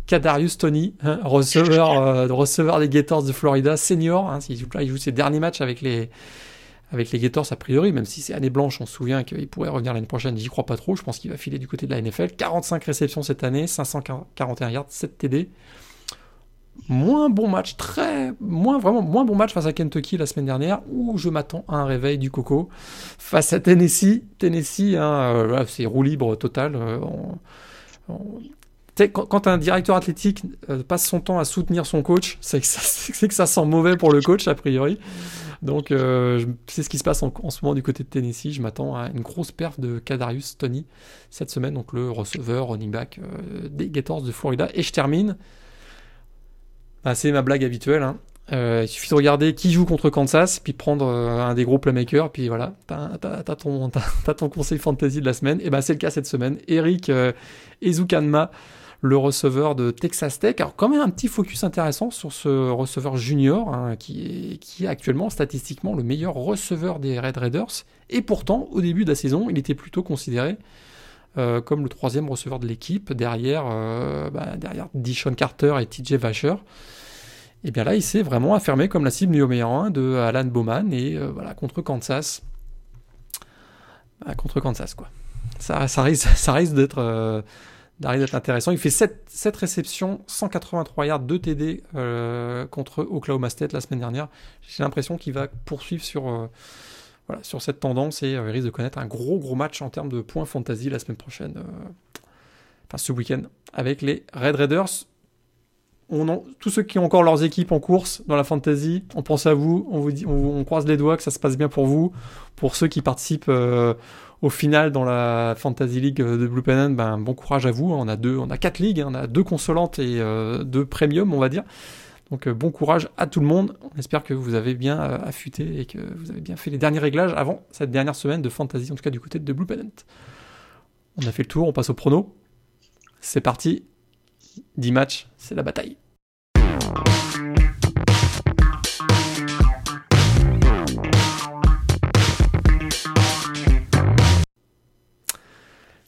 Kadarius Tony, hein, receveur, euh, receveur des Gators de Florida, senior. Hein, il, joue, ses derniers matchs avec les, avec les Gators a priori, même si c'est année blanche, on se souvient qu'il pourrait revenir l'année prochaine, j'y crois pas trop, je pense qu'il va filer du côté de la NFL. 45 réceptions cette année, 541 yards, 7 TD moins bon match, très moins vraiment moins bon match face à Kentucky la semaine dernière, où je m'attends à un réveil du Coco face à Tennessee. Tennessee, hein, euh, c'est roue libre total. Euh, quand, un directeur athlétique euh, passe son temps à soutenir son coach, c'est que, ça, sent mauvais pour le coach a priori. Donc c'est ce qui se passe en, ce moment du côté de Tennessee. Je m'attends à une grosse perf de Kadarius Tony cette semaine, donc le receveur, running back des Gators de Florida. Et je termine bah, c'est ma blague habituelle. Hein. Euh, il suffit de regarder qui joue contre Kansas, puis prendre euh, un des gros playmakers, puis voilà, t'as, ton, conseil fantasy de la semaine. Et ben c'est le cas cette semaine. Eric euh, Ezukanma, le receveur de Texas Tech. Alors quand même un petit focus intéressant sur ce receveur junior, hein, qui, est, actuellement statistiquement le meilleur receveur des Red Raiders. Et pourtant, au début de la saison, il était plutôt considéré comme le troisième receveur de l'équipe, derrière, bah, derrière Dishon Carter et TJ Vasher. Et bien là, il s'est vraiment affirmé comme la cible numéro 1 de Alan Bowman et euh, voilà, contre Kansas. Bah, contre Kansas, quoi. Ça, risque, ça risque d'être euh, intéressant. Il fait 7, 7, réceptions, 183 yards, 2 TD euh, contre Oklahoma State la semaine dernière. J'ai l'impression qu'il va poursuivre sur, voilà, sur cette tendance et il risque de connaître un gros gros match en termes de points fantasy la semaine prochaine. enfin, ce week-end avec les Red Raiders tous ceux qui ont encore leurs équipes en course dans la fantasy, on pense à vous, on vous dit, on, croise les doigts que ça se passe bien pour vous. Pour ceux qui participent euh, au final dans la fantasy league de Blue Pennant, ben bon courage à vous. On a deux, on a quatre ligues, hein. on a deux consolantes et euh, deux premium, on va dire. Donc euh, bon courage à tout le monde. On espère que vous avez bien affûté et que vous avez bien fait les derniers réglages avant cette dernière semaine de fantasy, en tout cas du côté de Blue Pennant. On a fait le tour, on passe au prono. C'est parti. 10 matchs, c'est la bataille.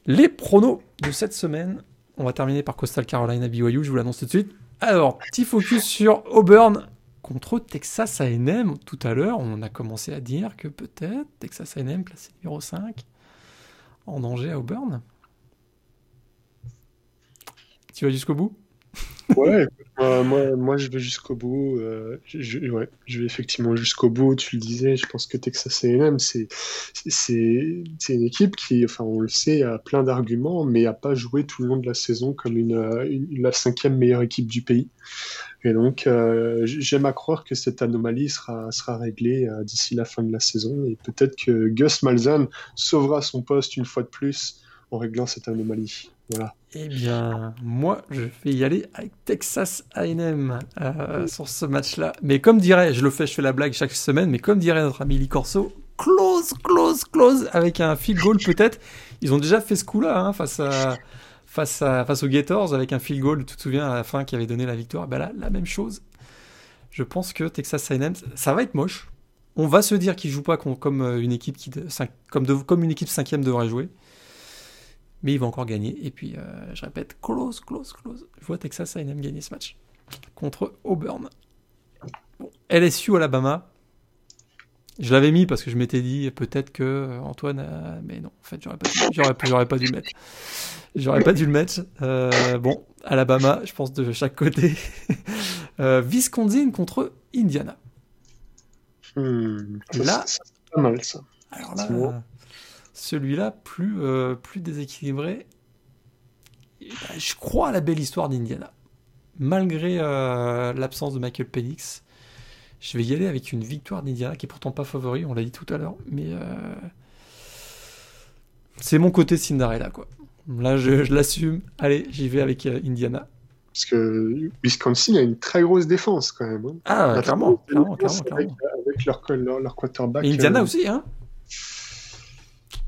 Les pronos de cette semaine, on va terminer par Coastal Carolina BYU, je vous l'annonce tout de suite. Alors, petit focus sur Auburn contre Texas A&M. Tout à l'heure, on a commencé à dire que peut-être Texas A&M placé numéro 5 en danger à Auburn. Tu vas jusqu'au bout? Ouais, moi, moi, je vais jusqu'au bout. Euh, je, ouais, je vais effectivement jusqu'au bout. Tu le disais, je pense que Texas A&M, c'est c'est une équipe qui, enfin, on le sait, a plein d'arguments, mais a pas joué tout le long de la saison comme une, la cinquième meilleure équipe du pays. Et donc, euh, j'aime à croire que cette anomalie sera, sera réglée euh, d'ici la fin de la saison. Et peut-être que Gus Malzahn sauvera son poste une fois de plus en réglant cette anomalie. Voilà. Eh bien, moi, je vais y aller avec Texas A&M euh, sur ce match-là. Mais comme dirait, je le fais, je fais la blague chaque semaine, mais comme dirait notre ami Lee Corso, close, close, close, avec un field goal peut-être. Ils ont déjà fait ce coup-là hein, face à face à face aux Gators avec un field goal. Tu te souviens à la fin qui avait donné la victoire. Ben là, la même chose. Je pense que Texas A&M, ça va être moche. On va se dire qu'ils jouent pas comme une équipe qui comme, comme une équipe cinquième devrait jouer mais il va encore gagner. Et puis, euh, je répète, close, close, close. Je vois Texas A&M gagner ce match contre Auburn. LSU Alabama. Je l'avais mis parce que je m'étais dit peut-être que euh, Antoine, a... mais non, en fait, j'aurais pas, j'aurais, j'aurais pas dû le mettre. J'aurais pas dû le mettre. Euh, bon, Alabama, je pense de chaque côté. euh, Wisconsin contre Indiana. Hmm, là, c'est pas mal ça. Alors là, celui-là, plus, euh, plus déséquilibré. Bah, je crois à la belle histoire d'Indiana. Malgré euh, l'absence de Michael Penix, je vais y aller avec une victoire d'Indiana qui est pourtant pas favori, on l'a dit tout à l'heure, mais euh, c'est mon côté Cinderella quoi. Là, je, je l'assume. Allez, j'y vais avec euh, Indiana. Parce que Wisconsin a une très grosse défense quand même. Hein. Ah, clairement, clairement, clairement, avec, avec, leur, leur, leur quarterback. Et Indiana euh... aussi, hein.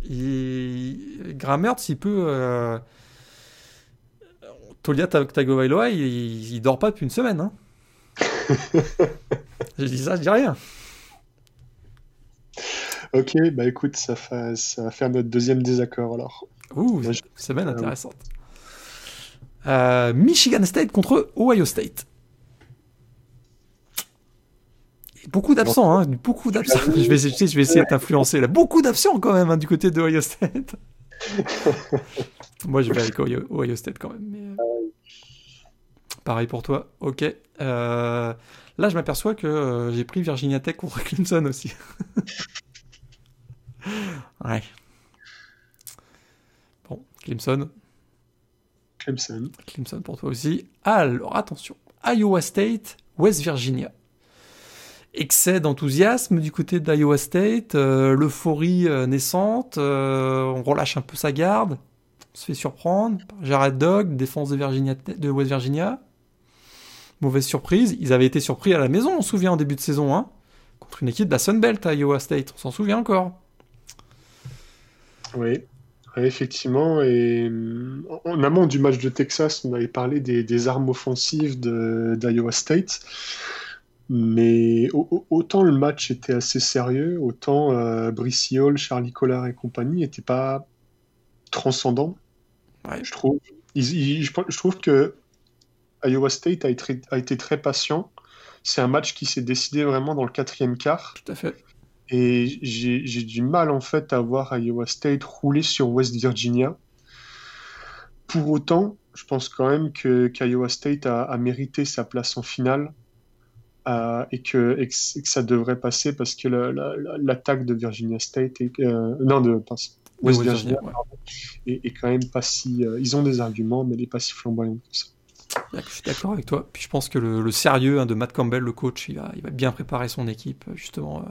Il... Grammert, s'il peut. Euh... Tolia Tagovailoa, il, il, il dort pas depuis une semaine. Hein. je dis ça, je dis rien. Ok, bah écoute, ça, va faire notre deuxième désaccord alors. Ouh, je... semaine intéressante. Euh, Michigan State contre Ohio State. Beaucoup d'absents, hein, beaucoup d'absents. Je vais, je vais essayer de t'influencer là. Beaucoup d'absents quand même hein, du côté de Ohio State. Moi, je vais avec Ohio, Ohio State quand même. Mais... Pareil pour toi. Ok. Euh, là, je m'aperçois que euh, j'ai pris Virginia Tech contre Clemson aussi. ouais. Bon, Clemson. Clemson. Clemson pour toi aussi. Alors, attention. Iowa State, West Virginia. Excès d'enthousiasme du côté d'Iowa State, euh, l'euphorie euh, naissante, euh, on relâche un peu sa garde, on se fait surprendre Jared Dog, défense de, West Virginia. Mauvaise surprise, ils avaient été surpris à la maison, on se souvient en début de saison, hein, contre une équipe de la Sunbelt à Iowa State, on s'en souvient encore. Oui, effectivement, et en amont du match de Texas, on avait parlé des armes offensives d'Iowa State. Mais autant le match était assez sérieux, autant euh, Hall, Charlie Collard et compagnie n'étaient pas transcendants. Ouais. Je, trouve. Ils, ils, je, je, trouve que Iowa State a été, a été très patient. C'est un match qui s'est décidé vraiment dans le quatrième quart. Tout à fait. Et j'ai du mal en fait à voir Iowa State rouler sur West Virginia. Pour autant, je pense quand même que qu'Iowa State a, a, mérité sa place en finale euh, et, que, et, que, et, que, ça devrait passer parce que l'attaque la, la, de Virginia State est, euh, non de West, West Virginia, Virginia ouais. est, est, quand même pas si euh, ils ont des arguments mais elle n'est pas si flamboyante que ça. Je suis d'accord avec toi. Puis je pense que le, le sérieux hein, de Matt Campbell, le coach, il va, il va bien préparer son équipe justement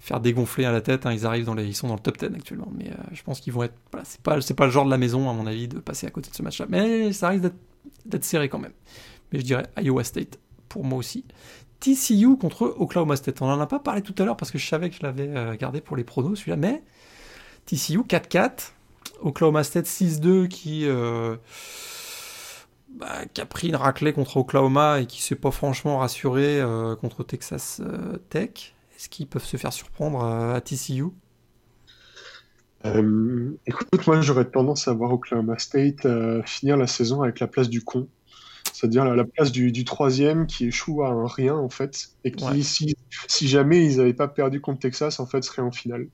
faire dégonfler à la tête. Hein, ils arrivent dans les, ils sont dans le top 10 actuellement, mais je pense qu'ils vont être. Voilà, c'est pas, c'est pas le genre de la maison à mon avis de passer à côté de ce match-là. Mais ça risque d'être serré quand même. Mais je dirais Iowa State pour moi aussi. TCU contre Oklahoma State. On en a pas parlé tout à l'heure parce que je savais que je l'avais euh, gardé pour les pronos celui-là, mais TCU 4-4, Oklahoma State 6-2 qui. Euh, bah, qui a pris une raclée contre Oklahoma et qui s'est pas franchement rassuré euh, contre Texas Tech. Est-ce qu'ils peuvent se faire surprendre à TCU Écoute, moi j'aurais tendance à voir Oklahoma State finir la saison avec la place du con. C'est-à-dire la, la, place du, du, troisième qui échoue à un rien en fait. Et qui, ouais. si, si, jamais ils n'avaient pas perdu contre Texas, en fait, serait en finale.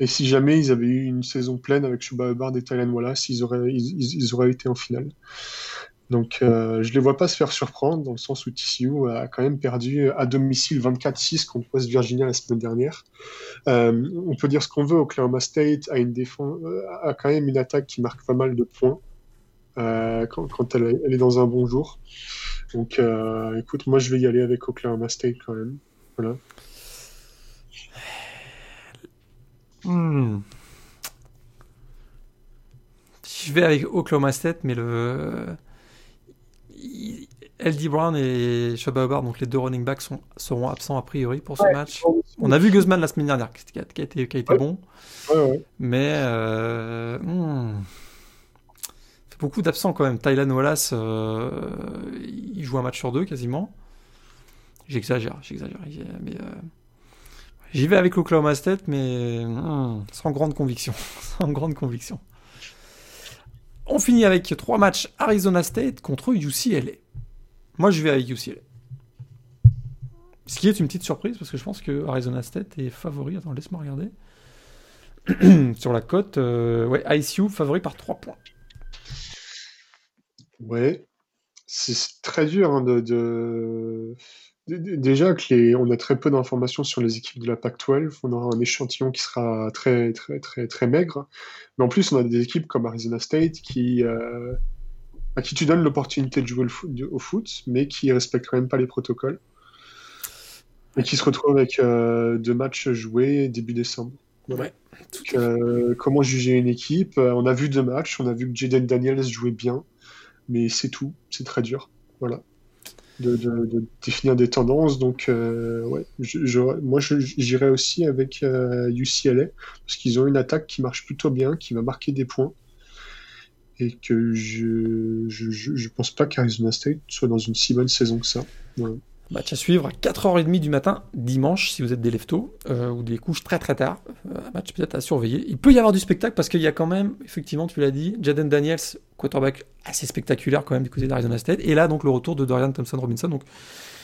Et si jamais ils avaient eu une saison pleine avec Chuba Hubbard et Tylen Wallace, ils auraient, ils, ils auraient été en finale. Donc euh, je ne les vois pas se faire surprendre dans le sens où TCU a quand même perdu à domicile 24-6 contre West Virginia la semaine dernière. Euh, on peut dire ce qu'on veut, Oklahoma State a, une défense, a quand même une attaque qui marque pas mal de points euh, quand, quand elle, elle, est dans un bon jour. Donc euh, écoute, moi je vais y aller avec Oklahoma State quand même. Voilà. Hmm. Je vais avec Oklahoma State, mais le LD Brown et Shabba Hubbard, donc les deux running backs, sont, seront absents a priori pour ce ouais, match. On a vu Guzman la semaine dernière qui a, qui a été, qui a été ouais. bon, ouais, mais euh, hmm, beaucoup d'absents quand même. Tylan Wallace, euh, il joue un match sur deux quasiment. J'exagère, j'exagère, mais euh, j'y vais avec l'Oklahoma State, mais hmm, sans grande conviction, sans grande conviction. On finit avec trois matchs Arizona State contre UCLA. Moi, je vais avec UCLA. Ce qui est une petite surprise parce que je pense que Arizona State est favori. Attends, laisse-moi regarder. Sur la cote, euh, ouais, ICU favori par 3 points. Ouais, c'est très dur hein, de, Déjà que les... on a très peu d'informations sur les équipes de la PAC-12, on aura un échantillon qui sera très très très très maigre. Mais en plus, on a des équipes comme Arizona State qui euh, à qui tu donnes l'opportunité de jouer au foot, mais qui respectent quand même pas les protocoles. Et qui se retrouvent avec euh, deux matchs joués début décembre. Ouais. Euh, comment juger une équipe? On a vu deux matchs, on a vu que Jaden Daniels jouait bien mais c'est tout, c'est très dur. Voilà. De, définir des tendances. Donc, euh, ouais, je, moi, j'irais aussi avec UCLA, euh, parce qu'ils ont une attaque qui marche plutôt bien, qui va marquer des points. Et que je, je, je pense pas qu'Arizona State soit dans une si bonne saison que ça. Voilà. Match à suivre à 4h30 du matin, dimanche, si vous êtes des leftos, euh, ou des couches très très tard. Euh, match peut-être à surveiller. Il peut y avoir du spectacle parce qu'il y a quand même, effectivement, tu l'as dit, Jaden Daniels, quarterback assez spectaculaire quand même du côté d'Arizona State. Et là, donc, le retour de Dorian Thompson-Robinson. Donc,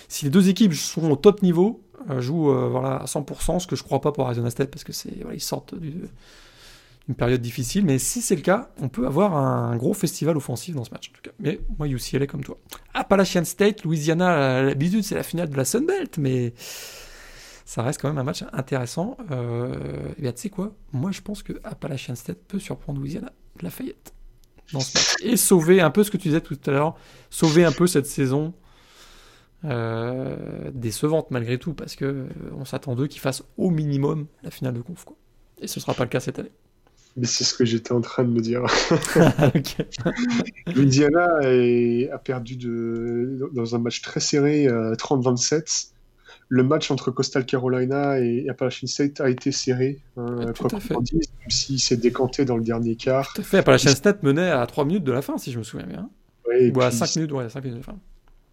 si les deux équipes sont au top niveau, euh, jouent voilà, à 100%, ce que je crois pas pour Arizona State parce que c'est ils sortent du, une période difficile. Mais si c'est le cas, on peut avoir un gros festival offensif dans ce match, en tout cas. Mais moi, UCLA comme toi. Appalachian State, Louisiana, l'habitude, c'est la finale de la Sun Belt, mais ça reste quand même un match intéressant. Euh, et bien, tu sais quoi? Moi, je pense que Appalachian State peut surprendre Louisiana, Lafayette, dans ce match. Et sauver un peu ce que tu disais tout à l'heure, sauver un peu cette saison. Euh, décevante malgré tout parce que euh, on s'attend d'eux qu'ils fassent au minimum la finale de conf quoi. et ce sera pas le cas cette année. Mais c'est ce que j'étais en train de me dire. Louisiana a perdu de, dans un match très serré, 30-27. Euh, le match entre Coastal Carolina et Appalachian State a été serré, hein, quoi qu'on dise, même s'il s'est décanté dans le dernier quart. Tout à fait. Appalachian State menait à 3 minutes de la fin, si je me souviens bien. Ou à 5 minutes, ouais, 5 minutes de la fin.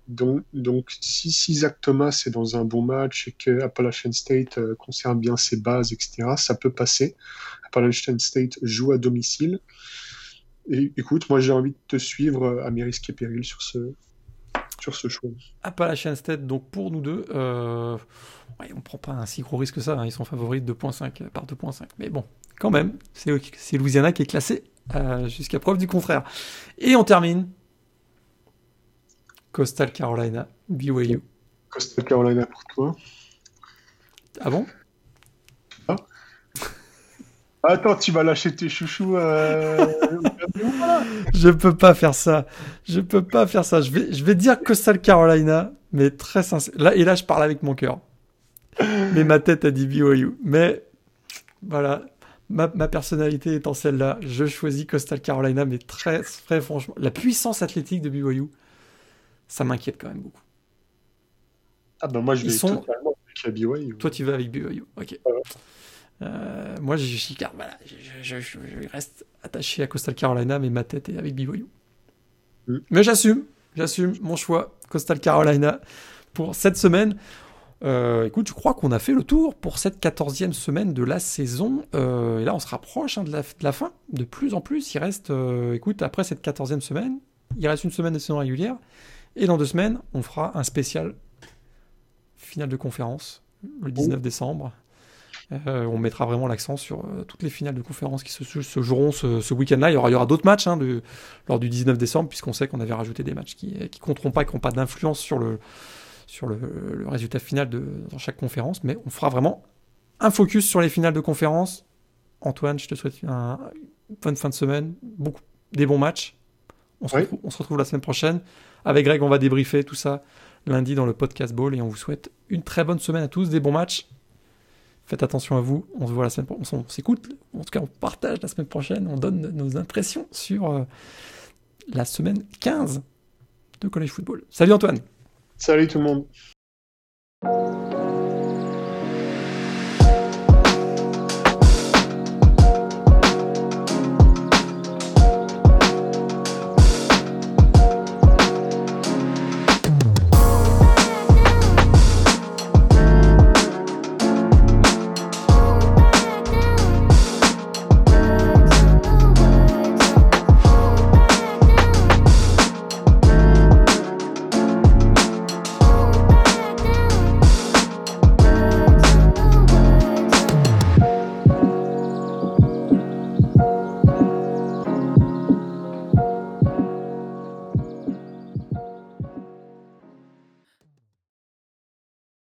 Donc, donc si, si, Zach Thomas est dans un bon match et que Appalachian State euh, conserve bien ses bases, etc., ça peut passer. Appalachian State joue à domicile. Et écoute, moi j'ai envie de te suivre euh, à mes risques et périls sur ce, sur ce choix. Appalachian State, donc pour nous deux, euh, ouais, on prend pas un si gros risque que ça. Hein. Ils sont favoris de 2.5 par 2.5. Mais bon, quand même, c'est Louisiana qui est classé euh, jusqu'à preuve du contraire. Et on termine. Coastal Carolina, BYU. Coastal Carolina pour toi. Ah bon? Attends, tu vas lâcher tes chouchous euh... Je peux pas faire ça. Je peux pas faire ça. Je vais, je vais dire Coastal Carolina, mais très sincère. Là, et là, je parle avec mon cœur. Mais ma tête a dit BYU. Mais voilà, ma, ma personnalité étant celle-là, je choisis Coastal Carolina, mais très, très franchement, la puissance athlétique de BYU, ça m'inquiète quand même beaucoup. Ah bah moi je vais sont... totalement avec BYU. Toi tu vas avec BYU, ok. Euh, moi, je, je, voilà, je, je, reste attaché à Coastal Carolina, mais ma tête est avec BYU. Mm. Mais j'assume, j'assume mon choix, Coastal Carolina, pour cette semaine. Euh, écoute, je crois qu'on a fait le tour pour cette quatorzième semaine de la saison. Euh, et là, on se rapproche hein, de, la, de, la, fin, de plus en plus. Il reste, écoute, après cette quatorzième semaine, il reste une semaine de saison régulière. Et dans deux semaines, on fera un spécial finale de conférence, le 19 décembre. Euh, on mettra vraiment l'accent sur euh, toutes les finales de conférence qui se, joueront ce, week-end-là. Il y aura, d'autres matchs hein, lors du 19 décembre, puisqu'on sait qu'on avait rajouté des matchs qui ne compteront pas, qui n'ont pas d'influence sur, le, résultat final de, dans chaque conférence. Mais on fera vraiment un focus sur les finales de conférence. Antoine, je te souhaite une bonne fin de semaine, beaucoup, des bons matchs. On se, retrouve, on se retrouve la semaine prochaine. Avec Greg, on va débriefer tout ça lundi dans le podcast Ball et on vous souhaite une très bonne semaine à tous, des bons matchs Faites attention à vous. On se voit la semaine prochaine. On s'écoute. En tout cas, on partage la semaine prochaine. On donne nos impressions sur euh, la semaine 15 de College Football. Salut Antoine. Salut tout le monde.